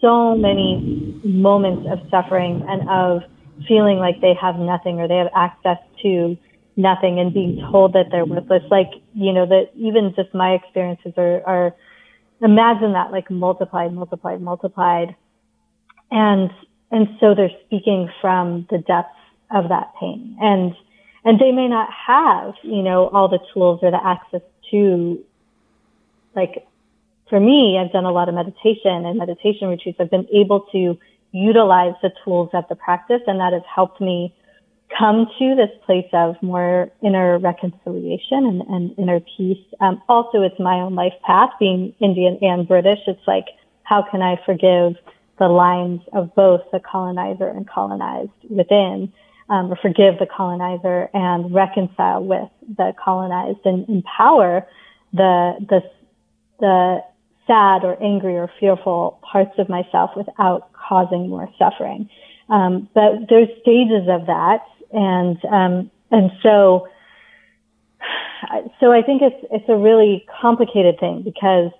so many moments of suffering and of feeling like they have nothing or they have access to nothing and being told that they're worthless. Like, you know, that even just my experiences are, are imagine that like multiplied, multiplied, multiplied. And, and so they're speaking from the depths of that pain. And, and they may not have, you know, all the tools or the access to, like, for me, I've done a lot of meditation and meditation retreats. I've been able to utilize the tools of the practice and that has helped me come to this place of more inner reconciliation and, and inner peace. Um, also, it's my own life path being Indian and British. It's like, how can I forgive the lines of both the colonizer and colonized within, um, or forgive the colonizer and reconcile with the colonized and empower the, the, the sad or angry or fearful parts of myself without causing more suffering. Um, but there's stages of that, and um, and so so I think it's it's a really complicated thing because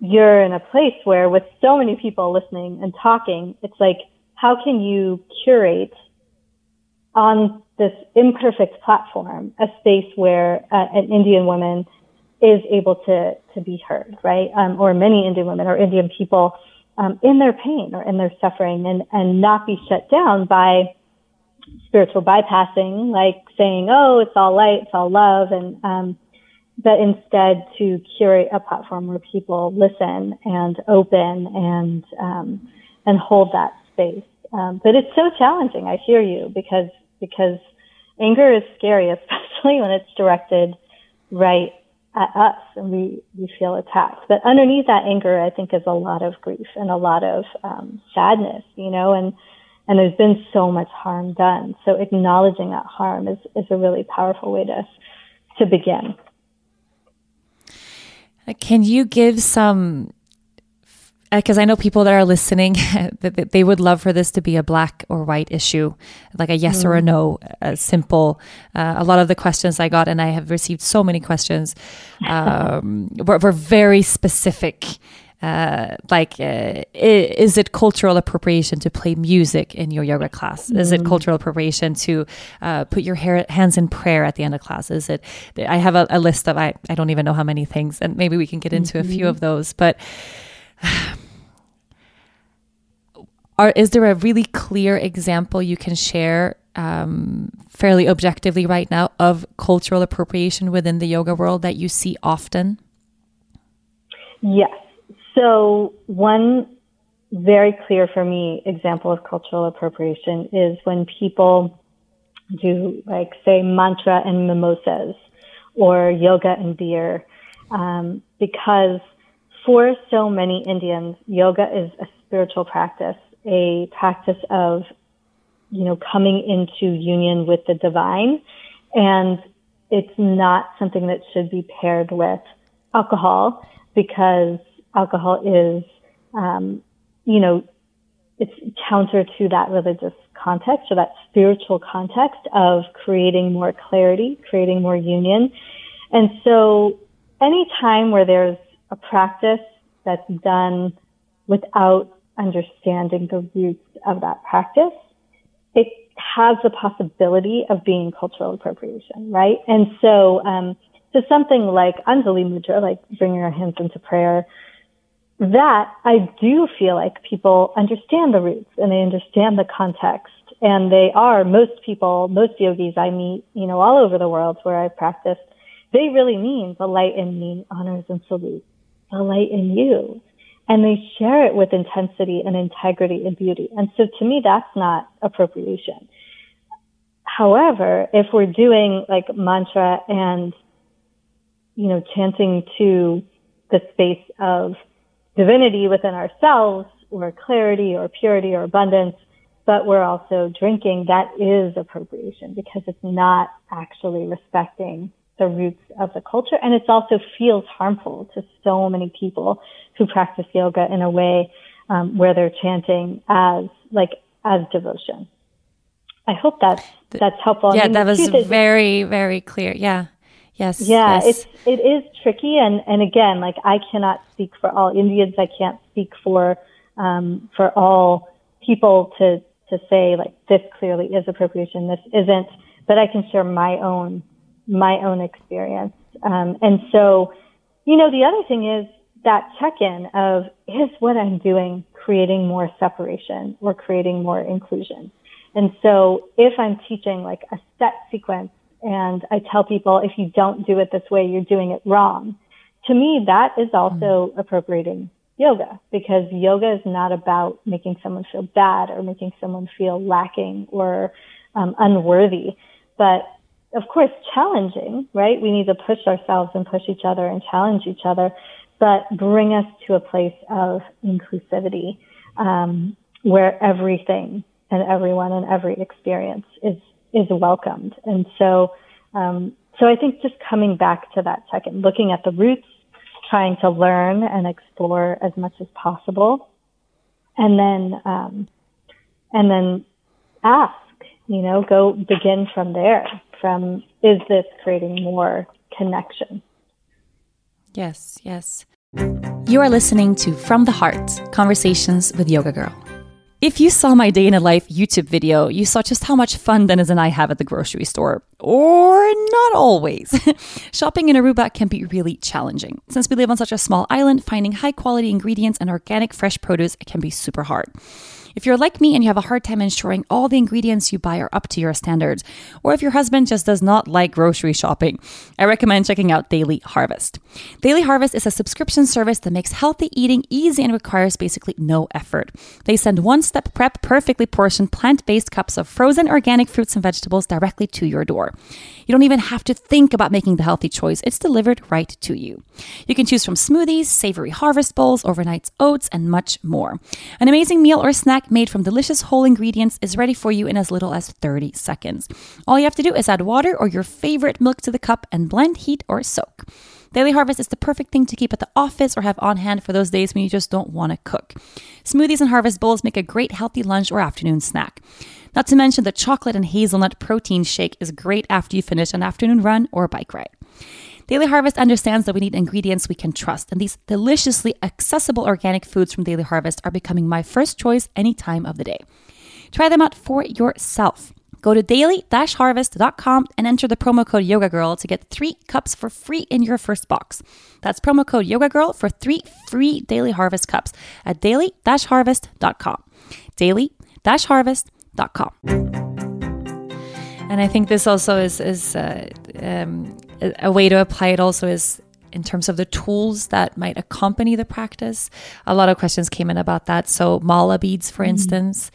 you're in a place where with so many people listening and talking, it's like how can you curate on this imperfect platform a space where uh, an Indian woman is able to to be heard, right? Um, or many Indian women or Indian people um, in their pain or in their suffering, and and not be shut down by spiritual bypassing, like saying, "Oh, it's all light, it's all love," and um, but instead to curate a platform where people listen and open and um, and hold that space. Um, but it's so challenging. I hear you because because anger is scary, especially when it's directed right at us and we, we feel attacked. But underneath that anger, I think is a lot of grief and a lot of um, sadness, you know, and and there's been so much harm done. So acknowledging that harm is, is a really powerful way to to begin. Can you give some because I know people that are listening that they would love for this to be a black or white issue, like a yes mm. or a mm. no, a simple. Uh, a lot of the questions I got, and I have received so many questions, um, were, were, very specific. Uh, like, uh, is it cultural appropriation to play music in your yoga class? Is it mm. cultural appropriation to uh, put your hair, hands in prayer at the end of class? Is it? I have a, a, list of I I don't even know how many things, and maybe we can get into mm-hmm. a few mm-hmm. of those, but. Are, is there a really clear example you can share um, fairly objectively right now of cultural appropriation within the yoga world that you see often? Yes. So, one very clear for me example of cultural appropriation is when people do, like, say, mantra and mimosas or yoga and beer, um, because for so many Indians, yoga is a spiritual practice a practice of, you know, coming into union with the divine. And it's not something that should be paired with alcohol because alcohol is, um, you know, it's counter to that religious context or that spiritual context of creating more clarity, creating more union. And so any time where there's a practice that's done without understanding the roots of that practice, it has the possibility of being cultural appropriation, right? And so, um, so something like Anjali Mudra, like bringing our hands into prayer, that I do feel like people understand the roots and they understand the context and they are most people, most yogis I meet, you know, all over the world where I've practiced, they really mean the light in me honors and salutes the light in you and they share it with intensity and integrity and beauty. And so to me, that's not appropriation. However, if we're doing like mantra and, you know, chanting to the space of divinity within ourselves or clarity or purity or abundance, but we're also drinking, that is appropriation because it's not actually respecting the roots of the culture. And it also feels harmful to so many people who practice yoga in a way um, where they're chanting as like as devotion. I hope that's that's helpful. Yeah, I mean, that was very very clear. Yeah. Yes. Yeah, yes. it's it is tricky, and and again, like I cannot speak for all Indians. I can't speak for um, for all people to to say like this clearly is appropriation, this isn't. But I can share my own my own experience. Um, and so, you know, the other thing is that check-in of is what I'm doing creating more separation or creating more inclusion. And so if I'm teaching like a set sequence and I tell people if you don't do it this way, you're doing it wrong. To me, that is also mm-hmm. appropriating yoga because yoga is not about making someone feel bad or making someone feel lacking or um, unworthy, but of course, challenging, right? We need to push ourselves and push each other and challenge each other, but bring us to a place of inclusivity um, where everything and everyone and every experience is is welcomed. And so, um, so I think just coming back to that second, looking at the roots, trying to learn and explore as much as possible, and then um, and then ask. You know, go begin from there. From is this creating more connection? Yes, yes. You are listening to From the Heart Conversations with Yoga Girl. If you saw my day in a life YouTube video, you saw just how much fun Dennis and I have at the grocery store. Or not always. Shopping in Aruba can be really challenging. Since we live on such a small island, finding high quality ingredients and organic fresh produce can be super hard. If you're like me and you have a hard time ensuring all the ingredients you buy are up to your standards, or if your husband just does not like grocery shopping, I recommend checking out Daily Harvest. Daily Harvest is a subscription service that makes healthy eating easy and requires basically no effort. They send one step prep, perfectly portioned plant based cups of frozen organic fruits and vegetables directly to your door. You don't even have to think about making the healthy choice, it's delivered right to you. You can choose from smoothies, savory harvest bowls, overnight oats, and much more. An amazing meal or snack made from delicious whole ingredients is ready for you in as little as 30 seconds. All you have to do is add water or your favorite milk to the cup and blend, heat, or soak. Daily Harvest is the perfect thing to keep at the office or have on hand for those days when you just don't want to cook. Smoothies and harvest bowls make a great healthy lunch or afternoon snack. Not to mention the chocolate and hazelnut protein shake is great after you finish an afternoon run or bike ride. Daily Harvest understands that we need ingredients we can trust, and these deliciously accessible organic foods from Daily Harvest are becoming my first choice any time of the day. Try them out for yourself. Go to daily-harvest.com and enter the promo code Yoga Girl to get three cups for free in your first box. That's promo code Yoga Girl for three free Daily Harvest cups at daily-harvest.com. Daily-harvest.com. And I think this also is is uh, um, a way to apply it also is in terms of the tools that might accompany the practice. A lot of questions came in about that. So mala beads, for mm. instance.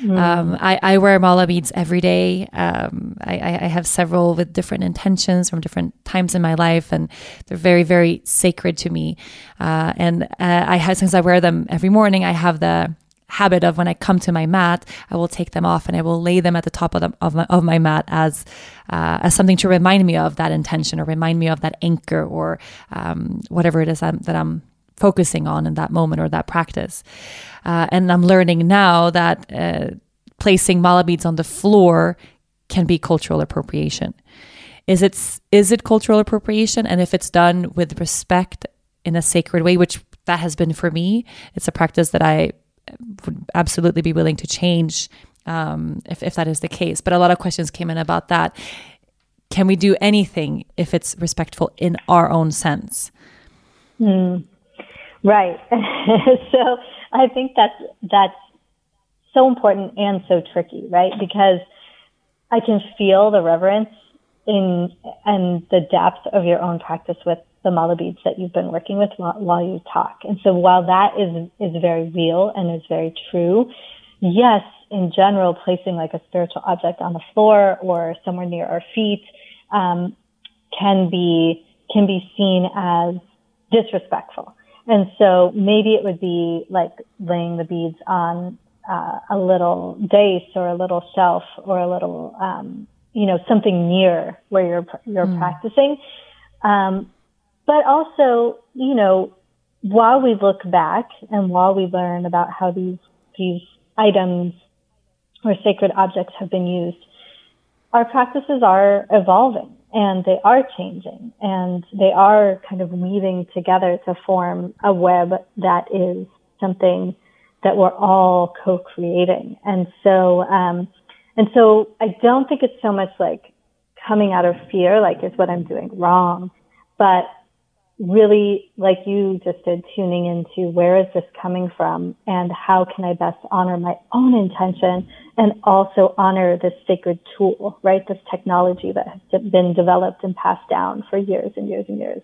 Mm. Um, I, I, wear mala beads every day. Um, I, I, have several with different intentions from different times in my life, and they're very, very sacred to me. Uh, and uh, I have, since I wear them every morning, I have the habit of when I come to my mat, I will take them off and I will lay them at the top of, the, of, my, of my mat as uh, as something to remind me of that intention or remind me of that anchor or um, whatever it is I'm, that I'm focusing on in that moment or that practice. Uh, and I'm learning now that uh, placing mala beads on the floor can be cultural appropriation. Is it is it cultural appropriation? And if it's done with respect in a sacred way, which that has been for me, it's a practice that I would absolutely be willing to change um, if, if that is the case. But a lot of questions came in about that. Can we do anything if it's respectful in our own sense? Mm. Right. so I think that's that's so important and so tricky, right? Because I can feel the reverence in and the depth of your own practice with the mala beads that you've been working with while, while you talk. And so while that is, is very real and is very true, yes, in general, placing like a spiritual object on the floor or somewhere near our feet, um, can be, can be seen as disrespectful. And so maybe it would be like laying the beads on uh, a little vase or a little shelf or a little, um, you know, something near where you're you're mm. practicing. Um, but also, you know, while we look back and while we learn about how these, these items or sacred objects have been used, our practices are evolving and they are changing and they are kind of weaving together to form a web that is something that we're all co-creating. And so, um, and so I don't think it's so much like coming out of fear, like is what I'm doing wrong, but really, like you just did, tuning into where is this coming from and how can I best honor my own intention and also honor this sacred tool, right? This technology that has been developed and passed down for years and years and years,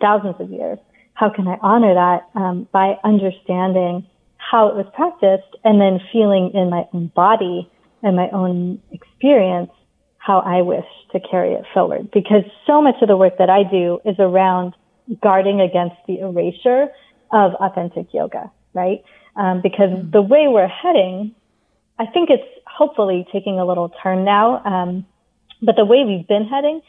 thousands of years. How can I honor that um, by understanding how it was practiced and then feeling in my own body and my own experience how I wish to carry it forward? Because so much of the work that I do is around guarding against the erasure of authentic yoga, right? um, because mm. the way we're heading, I think it's hopefully taking a little turn now. Um, but the way we've been heading,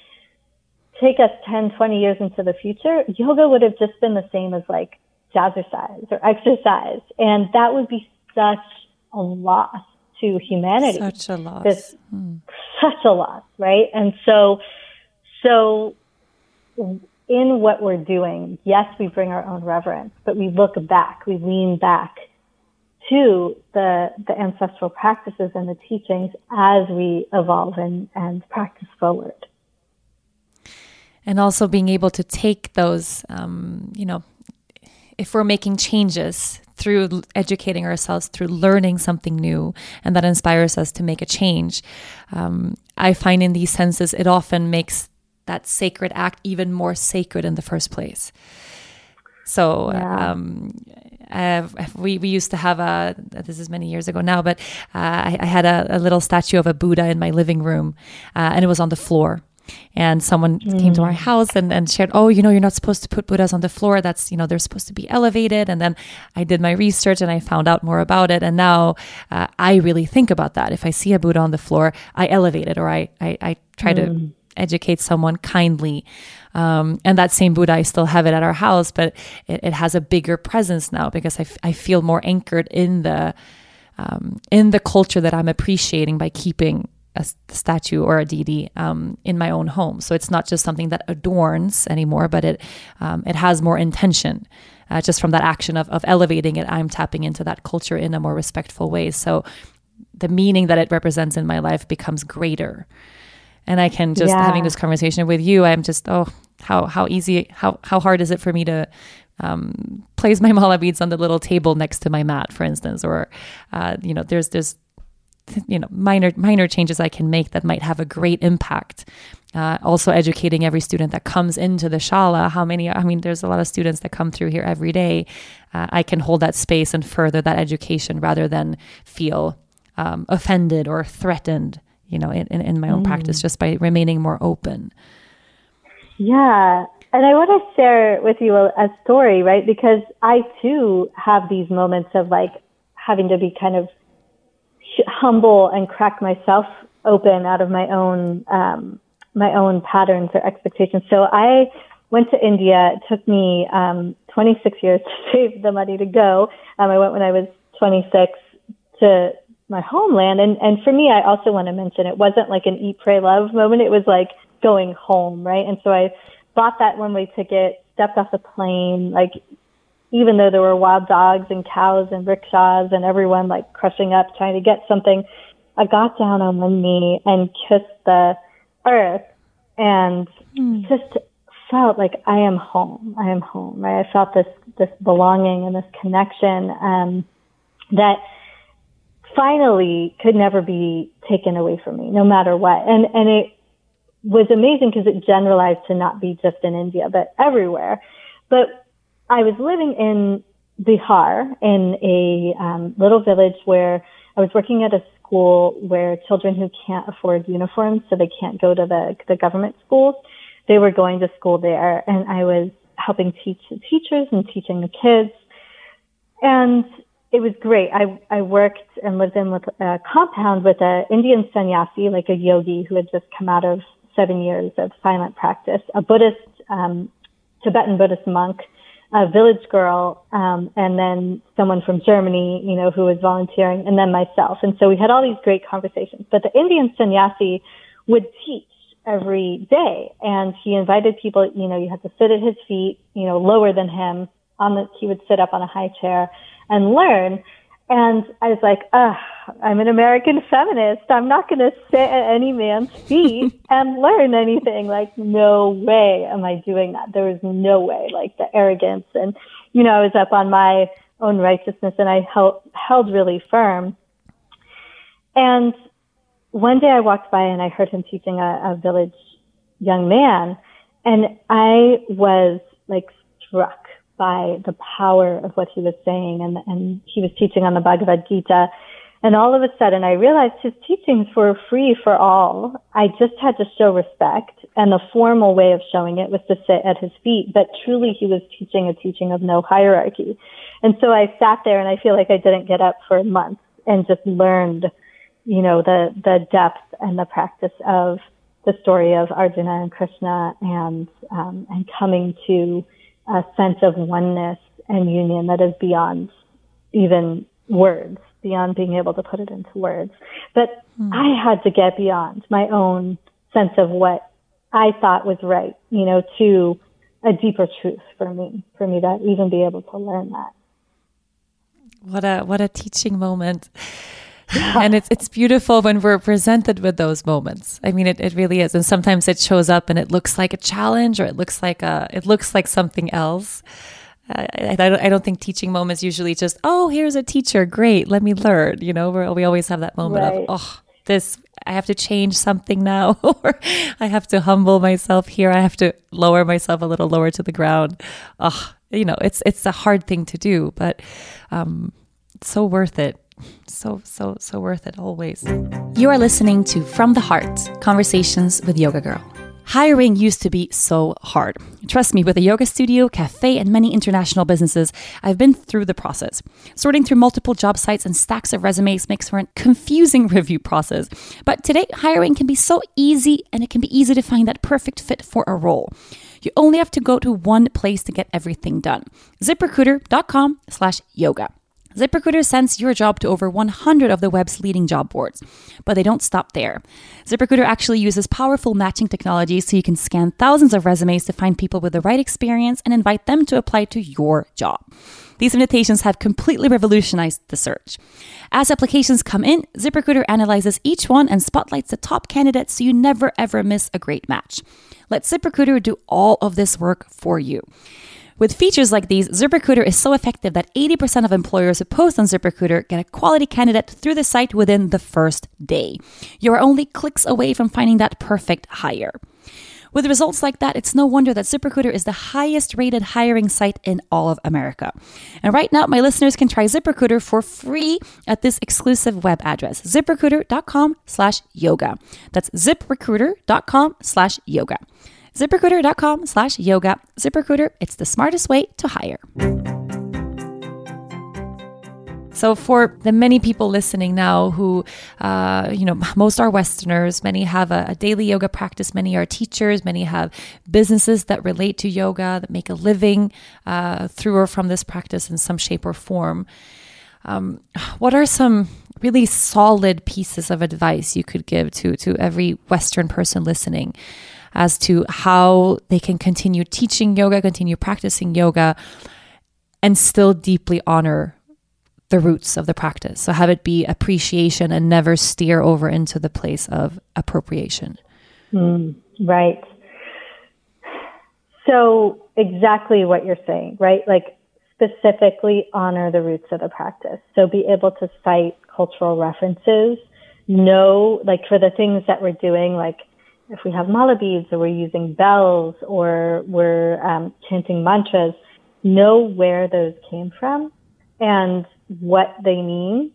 take us 10, 20 years into the future, yoga would have just been the same as like jazzercise or exercise. And that would be such a loss to humanity. Such a loss. This, mm. Such a loss, right? And so, so in what we're doing, yes, we bring our own reverence, but we look back, we lean back to the, the ancestral practices and the teachings as we evolve and, and practice forward. And also being able to take those, um, you know, if we're making changes through educating ourselves, through learning something new, and that inspires us to make a change, um, I find in these senses it often makes that sacred act even more sacred in the first place. So, yeah. um, uh, we, we used to have a, this is many years ago now, but uh, I, I, had a, a, little statue of a Buddha in my living room, uh, and it was on the floor. And someone mm. came to our house and, and shared, oh, you know, you're not supposed to put Buddhas on the floor. That's, you know, they're supposed to be elevated. And then I did my research and I found out more about it. And now uh, I really think about that. If I see a Buddha on the floor, I elevate it or I, I, I try mm. to educate someone kindly. Um, and that same Buddha, I still have it at our house, but it, it has a bigger presence now because I, f- I feel more anchored in the um, in the culture that I'm appreciating by keeping a statue or a deity um, in my own home. So it's not just something that adorns anymore, but it um, it has more intention. Uh, just from that action of, of elevating it, I'm tapping into that culture in a more respectful way. So the meaning that it represents in my life becomes greater and I can just yeah. having this conversation with you. I'm just oh how how easy how how hard is it for me to um, place my mala beads on the little table next to my mat, for instance, or uh, you know there's there's you know minor minor changes I can make that might have a great impact. Uh, also educating every student that comes into the shala. How many? I mean, there's a lot of students that come through here every day. Uh, I can hold that space and further that education rather than feel um, offended or threatened you know, in, in my own mm. practice just by remaining more open. Yeah. And I want to share with you a, a story, right? Because I too have these moments of like having to be kind of humble and crack myself open out of my own, um, my own patterns or expectations. So I went to India. It took me, um, 26 years to save the money to go. Um, I went when I was 26 to my homeland. And, and for me, I also want to mention it wasn't like an eat, pray, love moment. It was like going home, right? And so I bought that one way ticket, stepped off the plane, like even though there were wild dogs and cows and rickshaws and everyone like crushing up trying to get something, I got down on one knee and kissed the earth and mm. just felt like I am home. I am home, right? I felt this, this belonging and this connection, um, that finally could never be taken away from me, no matter what. And, and it was amazing because it generalized to not be just in India, but everywhere. But I was living in Bihar in a um, little village where I was working at a school where children who can't afford uniforms, so they can't go to the, the government schools, they were going to school there. And I was helping teach the teachers and teaching the kids. And it was great. I, I worked and lived in with a compound with an Indian sannyasi, like a yogi who had just come out of seven years of silent practice, a Buddhist, um, Tibetan Buddhist monk, a village girl, um, and then someone from Germany, you know, who was volunteering, and then myself. And so we had all these great conversations. But the Indian sannyasi would teach every day, and he invited people. You know, you had to sit at his feet, you know, lower than him. On the, he would sit up on a high chair and learn. And I was like, Ugh, I'm an American feminist. I'm not going to sit at any man's feet and learn anything. Like, no way am I doing that. There was no way, like the arrogance. And, you know, I was up on my own righteousness and I held, held really firm. And one day I walked by and I heard him teaching a, a village young man and I was like struck by the power of what he was saying. And, and he was teaching on the Bhagavad Gita. And all of a sudden I realized his teachings were free for all. I just had to show respect and the formal way of showing it was to sit at his feet, but truly he was teaching a teaching of no hierarchy. And so I sat there and I feel like I didn't get up for months and just learned, you know, the, the depth and the practice of the story of Arjuna and Krishna and, um, and coming to a sense of oneness and union that is beyond even words, beyond being able to put it into words. But mm. I had to get beyond my own sense of what I thought was right, you know, to a deeper truth for me, for me to even be able to learn that. What a what a teaching moment. and it's it's beautiful when we're presented with those moments. I mean, it, it really is. And sometimes it shows up and it looks like a challenge or it looks like a it looks like something else. I, I, don't, I don't think teaching moments usually just oh here's a teacher great let me learn you know we we always have that moment right. of oh this I have to change something now or I have to humble myself here I have to lower myself a little lower to the ground oh you know it's it's a hard thing to do but um so worth it so so so worth it always you are listening to from the heart conversations with yoga girl Hiring used to be so hard. Trust me, with a yoga studio, cafe, and many international businesses, I've been through the process. Sorting through multiple job sites and stacks of resumes makes for a confusing review process. But today, hiring can be so easy and it can be easy to find that perfect fit for a role. You only have to go to one place to get everything done. ZipRecruiter.com slash yoga. ZipRecruiter sends your job to over 100 of the web's leading job boards. But they don't stop there. ZipRecruiter actually uses powerful matching technology so you can scan thousands of resumes to find people with the right experience and invite them to apply to your job. These invitations have completely revolutionized the search. As applications come in, ZipRecruiter analyzes each one and spotlights the top candidates so you never ever miss a great match. Let ZipRecruiter do all of this work for you. With features like these, ZipRecruiter is so effective that 80% of employers who post on ZipRecruiter get a quality candidate through the site within the first day. You are only clicks away from finding that perfect hire. With results like that, it's no wonder that ZipRecruiter is the highest rated hiring site in all of America. And right now, my listeners can try ZipRecruiter for free at this exclusive web address, ziprecruiter.com slash yoga. That's ziprecruiter.com slash yoga ziprecruiter.com slash yoga. ZipRecruiter, it's the smartest way to hire. So, for the many people listening now who, uh, you know, most are Westerners, many have a, a, daily yoga practice, many are teachers, many have businesses that relate to yoga, that make a living uh, through or from this practice in some shape or form. Um, what are some really solid pieces of advice you could give to, to every Western person listening? As to how they can continue teaching yoga, continue practicing yoga, and still deeply honor the roots of the practice. So have it be appreciation and never steer over into the place of appropriation. Mm, right. So exactly what you're saying, right? Like specifically honor the roots of the practice. So be able to cite cultural references. Know, like for the things that we're doing, like if we have mala beads or we're using bells or we're um, chanting mantras, know where those came from and what they mean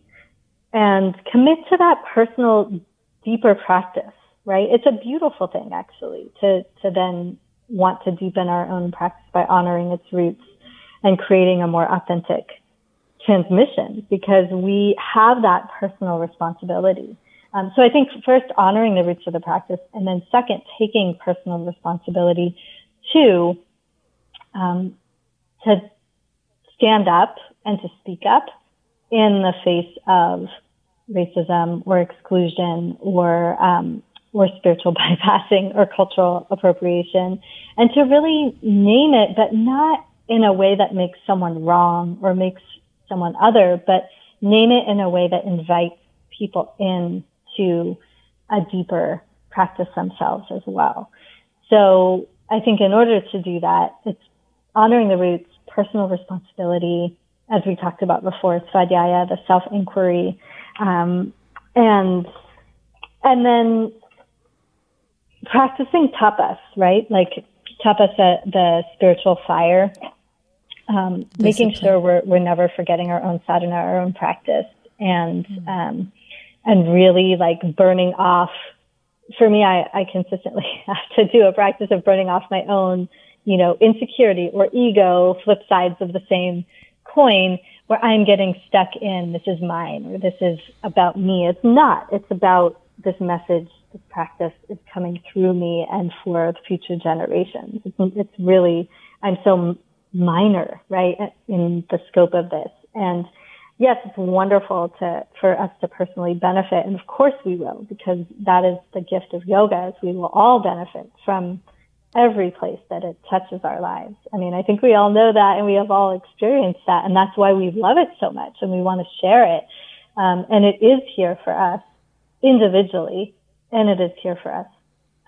and commit to that personal deeper practice, right? It's a beautiful thing actually to, to then want to deepen our own practice by honoring its roots and creating a more authentic transmission because we have that personal responsibility um, so I think first honoring the roots of the practice, and then second taking personal responsibility to um, to stand up and to speak up in the face of racism or exclusion or um, or spiritual bypassing or cultural appropriation, and to really name it, but not in a way that makes someone wrong or makes someone other, but name it in a way that invites people in to a deeper practice themselves as well. So I think in order to do that, it's honoring the roots, personal responsibility, as we talked about before, svadhyaya, the self-inquiry, um, and and then practicing tapas, right? Like tapas, the, the spiritual fire, um, making sure we're we're never forgetting our own sadhana, our own practice, and mm-hmm. um, and really like burning off. For me, I, I consistently have to do a practice of burning off my own, you know, insecurity or ego, flip sides of the same coin, where I'm getting stuck in this is mine or this is about me. It's not. It's about this message, this practice is coming through me and for the future generations. It's really, I'm so minor, right, in the scope of this. And yes, it's wonderful to, for us to personally benefit. And of course we will, because that is the gift of yoga is we will all benefit from every place that it touches our lives. I mean, I think we all know that and we have all experienced that. And that's why we love it so much and we want to share it. Um, and it is here for us individually and it is here for us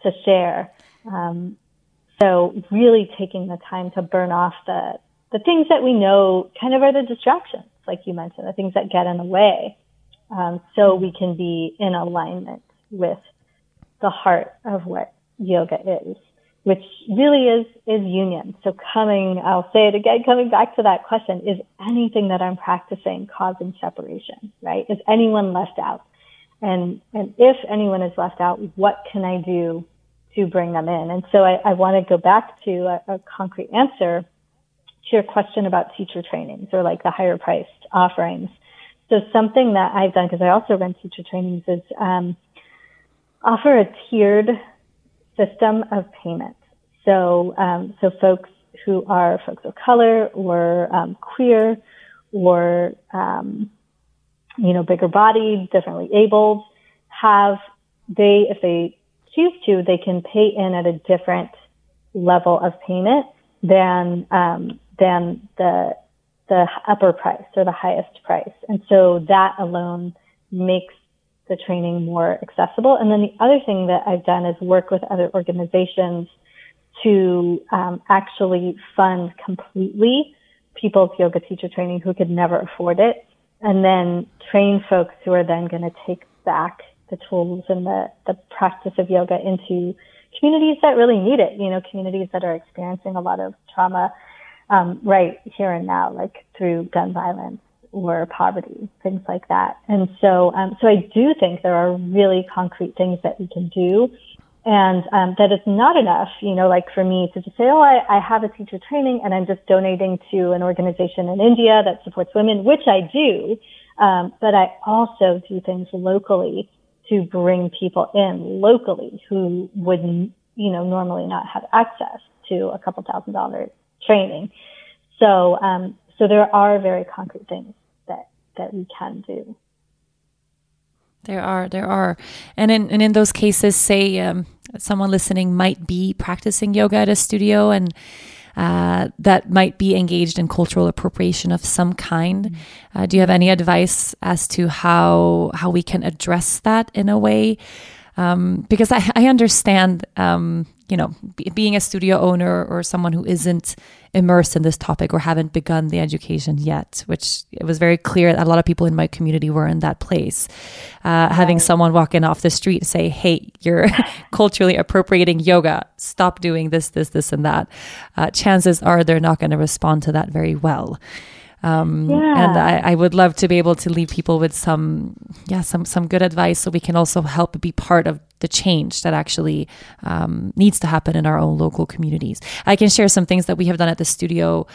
to share. Um, so really taking the time to burn off the, the things that we know kind of are the distractions, like you mentioned, the things that get in the way. Um, so we can be in alignment with the heart of what yoga is, which really is, is union. So coming, I'll say it again, coming back to that question, is anything that I'm practicing causing separation, right? Is anyone left out? And, and if anyone is left out, what can I do to bring them in? And so I, I want to go back to a, a concrete answer to your question about teacher trainings or like the higher priced offerings. So something that I've done, because I also run teacher trainings, is um, offer a tiered system of payment. So, um, so folks who are folks of color or um, queer or um, you know, bigger bodied, differently abled, have they, if they choose to, they can pay in at a different level of payment than, um, than the, the upper price or the highest price. And so that alone makes the training more accessible. And then the other thing that I've done is work with other organizations to um, actually fund completely people's yoga teacher training who could never afford it and then train folks who are then going to take back the tools and the, the practice of yoga into communities that really need it, you know, communities that are experiencing a lot of trauma um, right here and now, like through gun violence or poverty, things like that. And so, um, so I do think there are really concrete things that we can do and um, that it's not enough, you know, like for me to just say, oh, I, I have a teacher training and I'm just donating to an organization in India that supports women, which I do. Um, but I also do things locally to bring people in locally who would, you know, normally not have access to a couple thousand dollars training. So, um, so there are very concrete things that, that we can do. There are, there are, and in and in those cases, say um, someone listening might be practicing yoga at a studio and uh, that might be engaged in cultural appropriation of some kind. Mm-hmm. Uh, do you have any advice as to how how we can address that in a way? Um, because I, I understand um, you know, b- being a studio owner or someone who isn't immersed in this topic or haven't begun the education yet, which it was very clear that a lot of people in my community were in that place. Uh, having someone walk in off the street and say, hey, you're culturally appropriating yoga, stop doing this, this, this, and that, uh, chances are they're not going to respond to that very well. Um, yeah. And I, I, would love to be able to leave people with some, yeah, some some good advice, so we can also help be part of the change that actually um, needs to happen in our own local communities. I can share some things that we have done at the studio.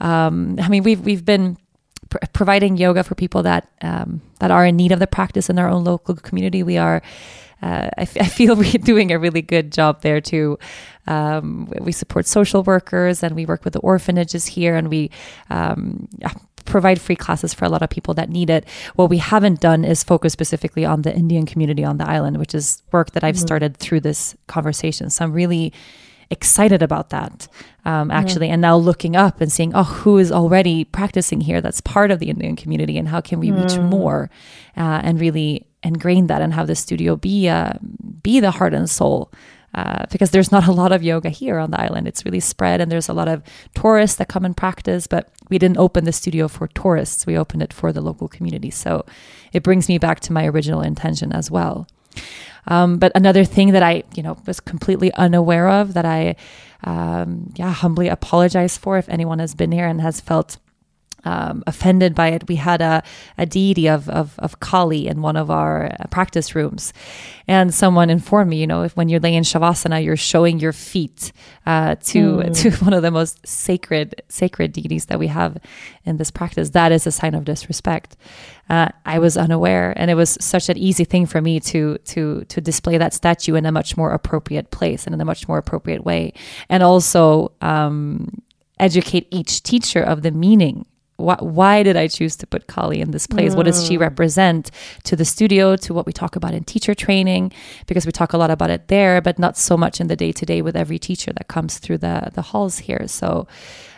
Um, I mean, we've we've been pr- providing yoga for people that um, that are in need of the practice in our own local community. We are. Uh, I, f- I feel we're doing a really good job there too. Um, we support social workers and we work with the orphanages here, and we um, provide free classes for a lot of people that need it. What we haven't done is focus specifically on the Indian community on the island, which is work that I've mm-hmm. started through this conversation. So I'm really excited about that um, actually mm-hmm. and now looking up and seeing oh who is already practicing here that's part of the indian community and how can we reach more uh, and really ingrain that and have the studio be uh, be the heart and soul uh, because there's not a lot of yoga here on the island. It's really spread, and there's a lot of tourists that come and practice. But we didn't open the studio for tourists; we opened it for the local community. So it brings me back to my original intention as well. Um, but another thing that I, you know, was completely unaware of that I, um, yeah, humbly apologize for if anyone has been here and has felt um, offended by it. We had a, a deity of, of, of Kali in one of our uh, practice rooms. And someone informed me, you know, if when you're laying Shavasana, you're showing your feet uh, to, mm. to one of the most sacred, sacred deities that we have in this practice. That is a sign of disrespect. Uh, I was unaware, and it was such an easy thing for me to to to display that statue in a much more appropriate place and in a much more appropriate way, and also um, educate each teacher of the meaning why, why did I choose to put Kali in this place? Mm. What does she mm. represent to the studio, to what we talk about in teacher training? Because we talk a lot about it there, but not so much in the day to day with every teacher that comes through the, the halls here. So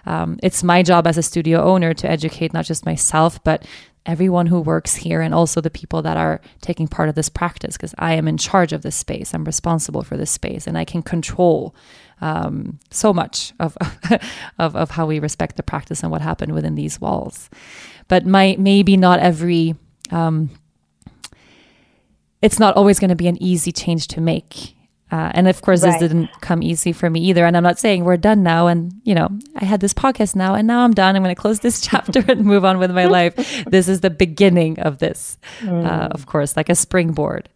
um, it's my job as a studio owner to educate not just myself, but everyone who works here and also the people that are taking part of this practice because I am in charge of this space. I'm responsible for this space and I can control um, so much of, of, of how we respect the practice and what happened within these walls. But my, maybe not every, um, it's not always going to be an easy change to make. Uh, and of course, right. this didn't come easy for me either. And I'm not saying we're done now. And, you know, I had this podcast now and now I'm done. I'm going to close this chapter and move on with my life. This is the beginning of this, mm. uh, of course, like a springboard.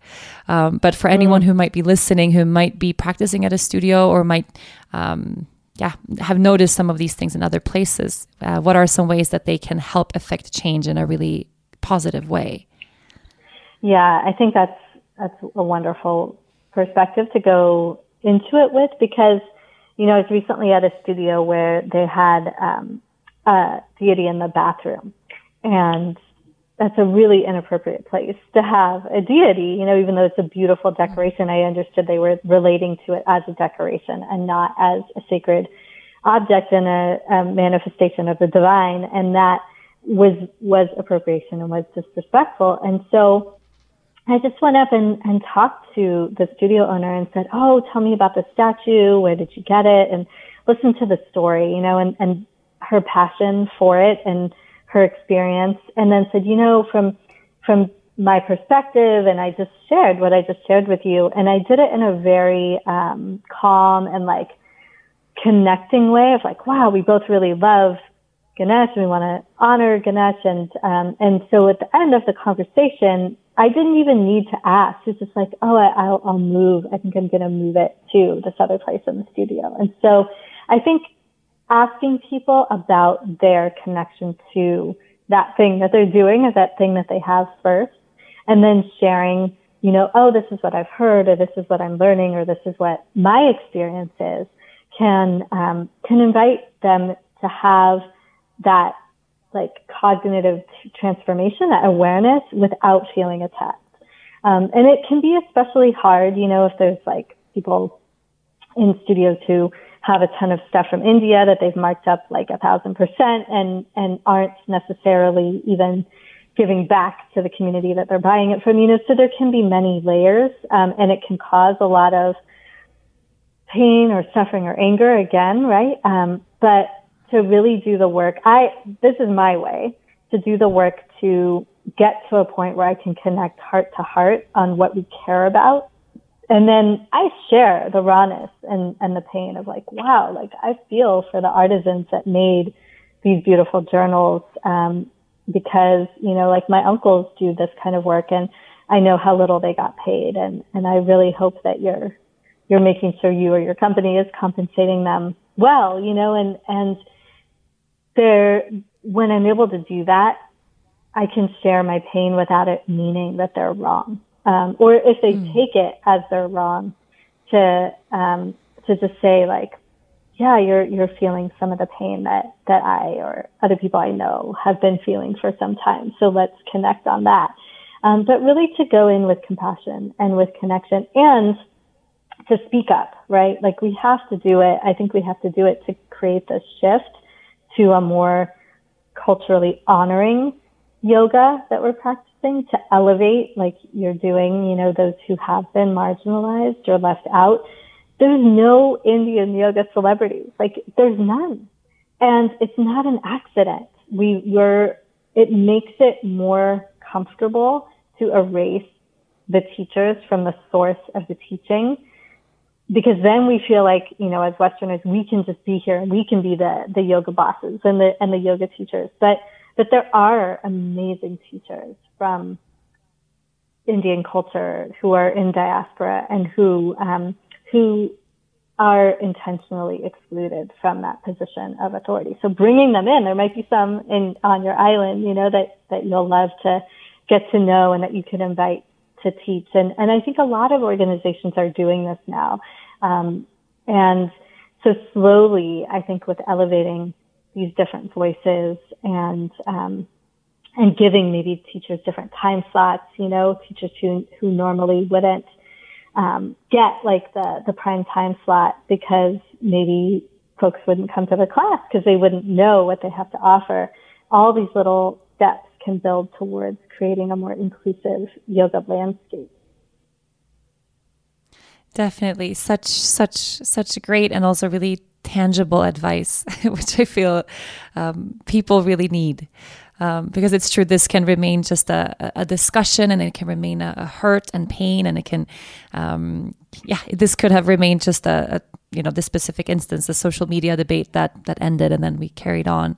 Um, but for anyone mm. who might be listening, who might be practicing at a studio or might, um, yeah, have noticed some of these things in other places, uh, what are some ways that they can help affect change in a really positive way? Yeah, I think that's that's a wonderful perspective to go into it with because, you know, I was recently at a studio where they had um, a deity in the bathroom, and that's a really inappropriate place to have a deity. You know, even though it's a beautiful decoration, I understood they were relating to it as a decoration and not as a sacred object and a, a manifestation of the divine, and that was was appropriation and was disrespectful. And so I just went up and, and talked to the studio owner and said, Oh, tell me about the statue. Where did you get it? And listen to the story, you know, and, and her passion for it and her experience. And then said, you know, from, from my perspective, and I just shared what I just shared with you. And I did it in a very, um, calm and like connecting way of like, wow, we both really love Ganesh we want to honor Ganesh. And, um, and so at the end of the conversation, I didn't even need to ask. It's just like, oh, I, will I'll move. I think I'm going to move it to this other place in the studio. And so I think asking people about their connection to that thing that they're doing or that thing that they have first, and then sharing, you know, oh, this is what I've heard, or this is what I'm learning, or this is what my experience is, can um, can invite them to have that like cognitive transformation, that awareness without feeling attacked. Um, and it can be especially hard, you know, if there's like people in studios who have a ton of stuff from India that they've marked up like a thousand percent and, and aren't necessarily even giving back to the community that they're buying it from, you know, so there can be many layers, um, and it can cause a lot of pain or suffering or anger again, right? Um, but to really do the work. I, this is my way to do the work to get to a point where I can connect heart to heart on what we care about. And then I share the rawness and, and the pain of like, wow, like I feel for the artisans that made these beautiful journals. Um, because, you know, like my uncles do this kind of work and I know how little they got paid. And, and I really hope that you're, you're making sure you or your company is compensating them well, you know, and, and there, when I'm able to do that, I can share my pain without it meaning that they're wrong. Um, or if they mm. take it as they're wrong, to um, to just say like, yeah, you're you're feeling some of the pain that that I or other people I know have been feeling for some time. So let's connect on that. Um, but really to go in with compassion and with connection and to speak up, right? Like we have to do it. I think we have to do it to create this shift to a more culturally honoring yoga that we're practicing to elevate like you're doing, you know, those who have been marginalized or left out. There's no Indian yoga celebrities. Like there's none. And it's not an accident. We were, it makes it more comfortable to erase the teachers from the source of the teaching because then we feel like, you know, as Westerners, we can just be here and we can be the, the yoga bosses and the, and the yoga teachers. But But there are amazing teachers from Indian culture who are in diaspora and who um, who are intentionally excluded from that position of authority. So bringing them in, there might be some in on your island, you know, that that you'll love to get to know and that you can invite to teach. And and I think a lot of organizations are doing this now. Um, and so slowly, I think with elevating these different voices and um, and giving maybe teachers different time slots, you know, teachers who who normally wouldn't um, get like the the prime time slot because maybe folks wouldn't come to the class because they wouldn't know what they have to offer. All these little steps can build towards creating a more inclusive yoga landscape. Definitely, such such such great and also really tangible advice, which I feel um, people really need. Um, because it's true, this can remain just a, a discussion and it can remain a, a hurt and pain, and it can, um, yeah, this could have remained just a, a, you know, this specific instance, the social media debate that that ended, and then we carried on.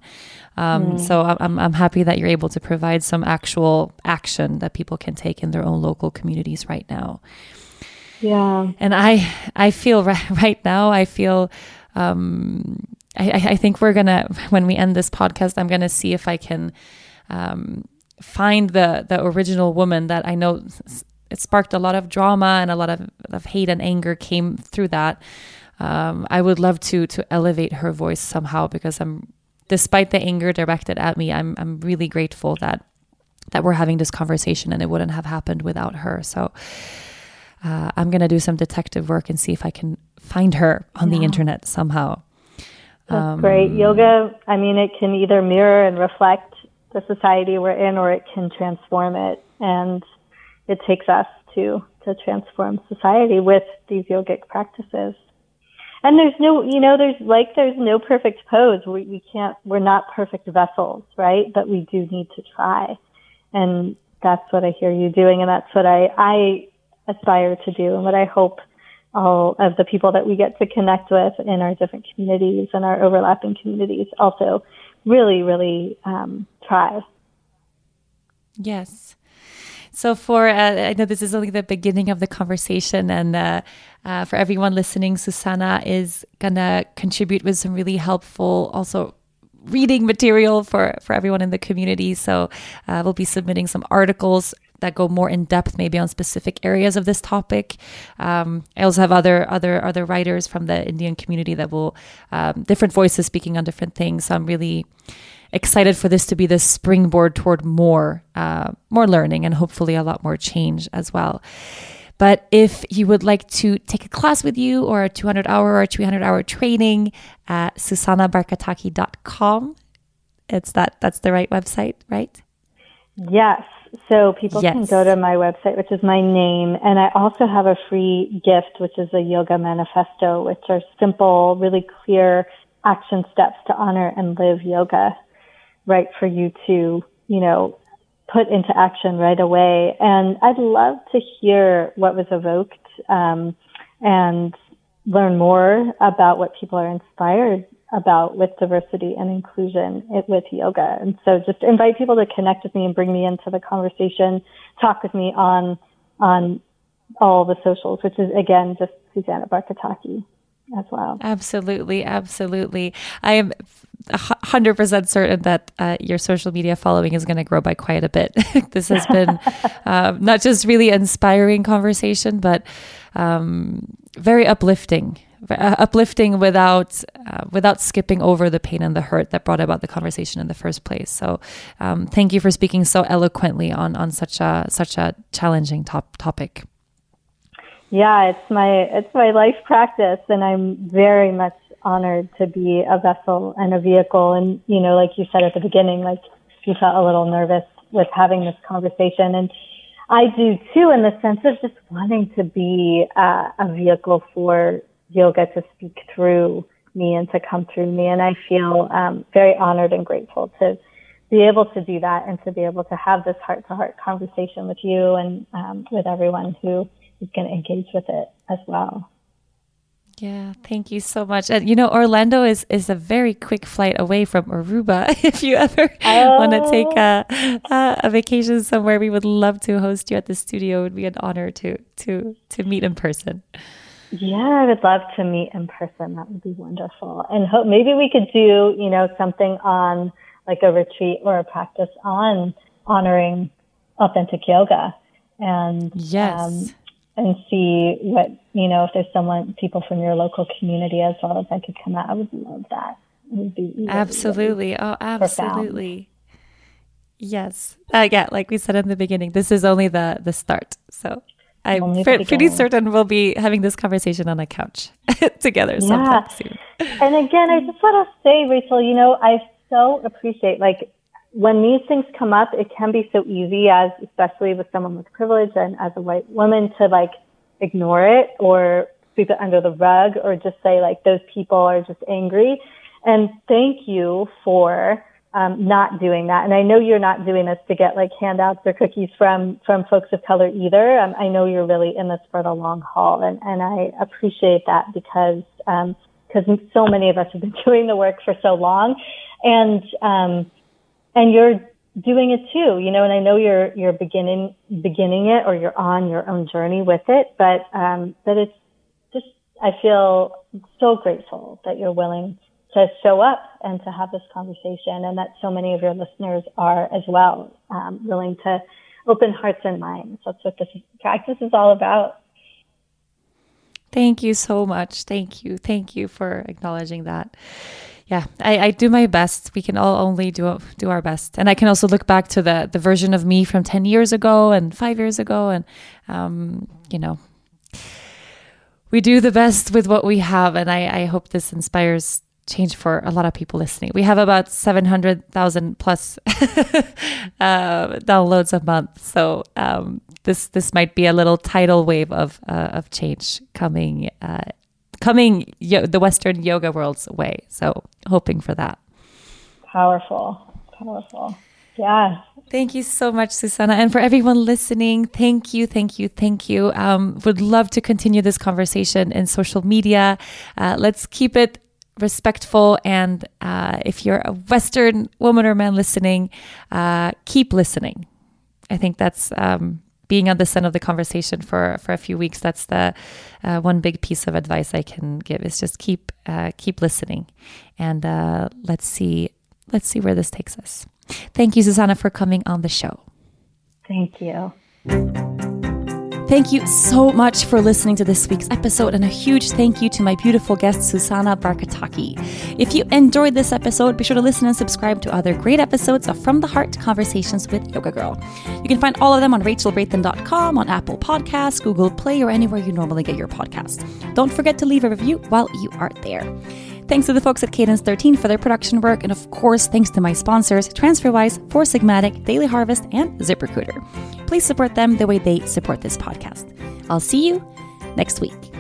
Um, mm. So I'm I'm happy that you're able to provide some actual action that people can take in their own local communities right now. Yeah, and I I feel right, right now I feel um, I, I, think we're gonna when we end this podcast, I'm gonna see if I can um, find the the original woman that I know it sparked a lot of drama and a lot of, of hate and anger came through that. Um, I would love to to elevate her voice somehow because I'm despite the anger directed at me, I'm I'm really grateful that that we're having this conversation and it wouldn't have happened without her. So uh, I'm gonna do some detective work and see if I can find her on yeah. the internet somehow. That's um, great. Yoga, I mean, it can either mirror and reflect the society we're in, or it can transform it. And it takes us to to transform society with these yogic practices. And there's no, you know, there's like there's no perfect pose. We we can't. We're not perfect vessels, right? But we do need to try. And that's what I hear you doing, and that's what I I aspire to do, and what I hope all of the people that we get to connect with in our different communities and our overlapping communities also really, really um, try. Yes. So, for uh, I know this is only the beginning of the conversation, and uh, uh, for everyone listening, Susanna is gonna contribute with some really helpful, also reading material for for everyone in the community. So, uh, we'll be submitting some articles that go more in depth, maybe on specific areas of this topic. Um, I also have other other other writers from the Indian community that will um, different voices speaking on different things. So I'm really excited for this to be the springboard toward more uh, more learning and hopefully a lot more change as well. But if you would like to take a class with you or a 200 hour or 300 hour training at susannabarkataki.com, it's that that's the right website, right? Yes. So people yes. can go to my website, which is my name. And I also have a free gift, which is a yoga manifesto, which are simple, really clear action steps to honor and live yoga, right? For you to, you know, put into action right away. And I'd love to hear what was evoked, um, and learn more about what people are inspired about with diversity and inclusion with yoga. And so just invite people to connect with me and bring me into the conversation, talk with me on, on all the socials, which is again, just Susanna Barkataki as well. Absolutely. Absolutely. I am 100% certain that uh, your social media following is going to grow by quite a bit. this has been uh, not just really inspiring conversation, but um, very uplifting uh, uplifting without uh, without skipping over the pain and the hurt that brought about the conversation in the first place. So, um, thank you for speaking so eloquently on on such a such a challenging top topic. Yeah, it's my it's my life practice, and I'm very much honored to be a vessel and a vehicle. And you know, like you said at the beginning, like you felt a little nervous with having this conversation, and I do too, in the sense of just wanting to be uh, a vehicle for yoga to speak through me and to come through me. And I feel um, very honored and grateful to be able to do that and to be able to have this heart to heart conversation with you and um, with everyone who is going to engage with it as well. Yeah, thank you so much. And you know, Orlando is is a very quick flight away from Aruba. If you ever oh. want to take a, a, a vacation somewhere, we would love to host you at the studio. It would be an honor to to to meet in person. Yeah, I would love to meet in person. That would be wonderful. And hope maybe we could do, you know, something on like a retreat or a practice on honoring authentic yoga and yes. Um, and see what you know if there's someone people from your local community as well as I could come out. I would love that. Would really, absolutely. Oh, absolutely. Profound. Yes. Uh, yeah, like we said in the beginning, this is only the the start. So I'm pretty certain we'll be having this conversation on a couch together yeah. sometime soon. and again, I just want to say, Rachel, you know, I so appreciate like when these things come up, it can be so easy as, especially with someone with privilege and as a white woman to like ignore it or sweep it under the rug or just say like those people are just angry. And thank you for um, not doing that. And I know you're not doing this to get like handouts or cookies from from folks of color either. Um, I know you're really in this for the long haul, and and I appreciate that because um because um, so many of us have been doing the work for so long, and um, and you're doing it too, you know, and I know you're, you're beginning, beginning it or you're on your own journey with it, but, um, but it's just, I feel so grateful that you're willing to show up and to have this conversation and that so many of your listeners are as well, um, willing to open hearts and minds. That's what this practice is all about. Thank you so much. Thank you. Thank you for acknowledging that yeah, I, I do my best. We can all only do do our best, and I can also look back to the the version of me from ten years ago and five years ago, and um, you know, we do the best with what we have, and I, I hope this inspires change for a lot of people listening. We have about 700,000 plus uh, downloads a month. So um, this this might be a little tidal wave of uh, of change coming uh, coming yo- the Western yoga world's way. So hoping for that. Powerful, powerful. Yeah. Thank you so much, Susanna. And for everyone listening, thank you, thank you, thank you. Um, would love to continue this conversation in social media. Uh, let's keep it respectful. And uh, if you're a Western woman or man listening, uh, keep listening. I think that's um, being on the center of the conversation for for a few weeks that's the uh, one big piece of advice i can give is just keep uh, keep listening. And uh, let's see let's see where this takes us. Thank you susanna for coming on the show. Thank you Thank you so much for listening to this week's episode, and a huge thank you to my beautiful guest, Susanna Barkataki. If you enjoyed this episode, be sure to listen and subscribe to other great episodes of From the Heart Conversations with Yoga Girl. You can find all of them on rachelbrathen.com, on Apple Podcasts, Google Play, or anywhere you normally get your podcasts. Don't forget to leave a review while you are there. Thanks to the folks at Cadence 13 for their production work, and of course, thanks to my sponsors, TransferWise, Four Sigmatic, Daily Harvest, and ZipRecruiter. Please support them the way they support this podcast. I'll see you next week.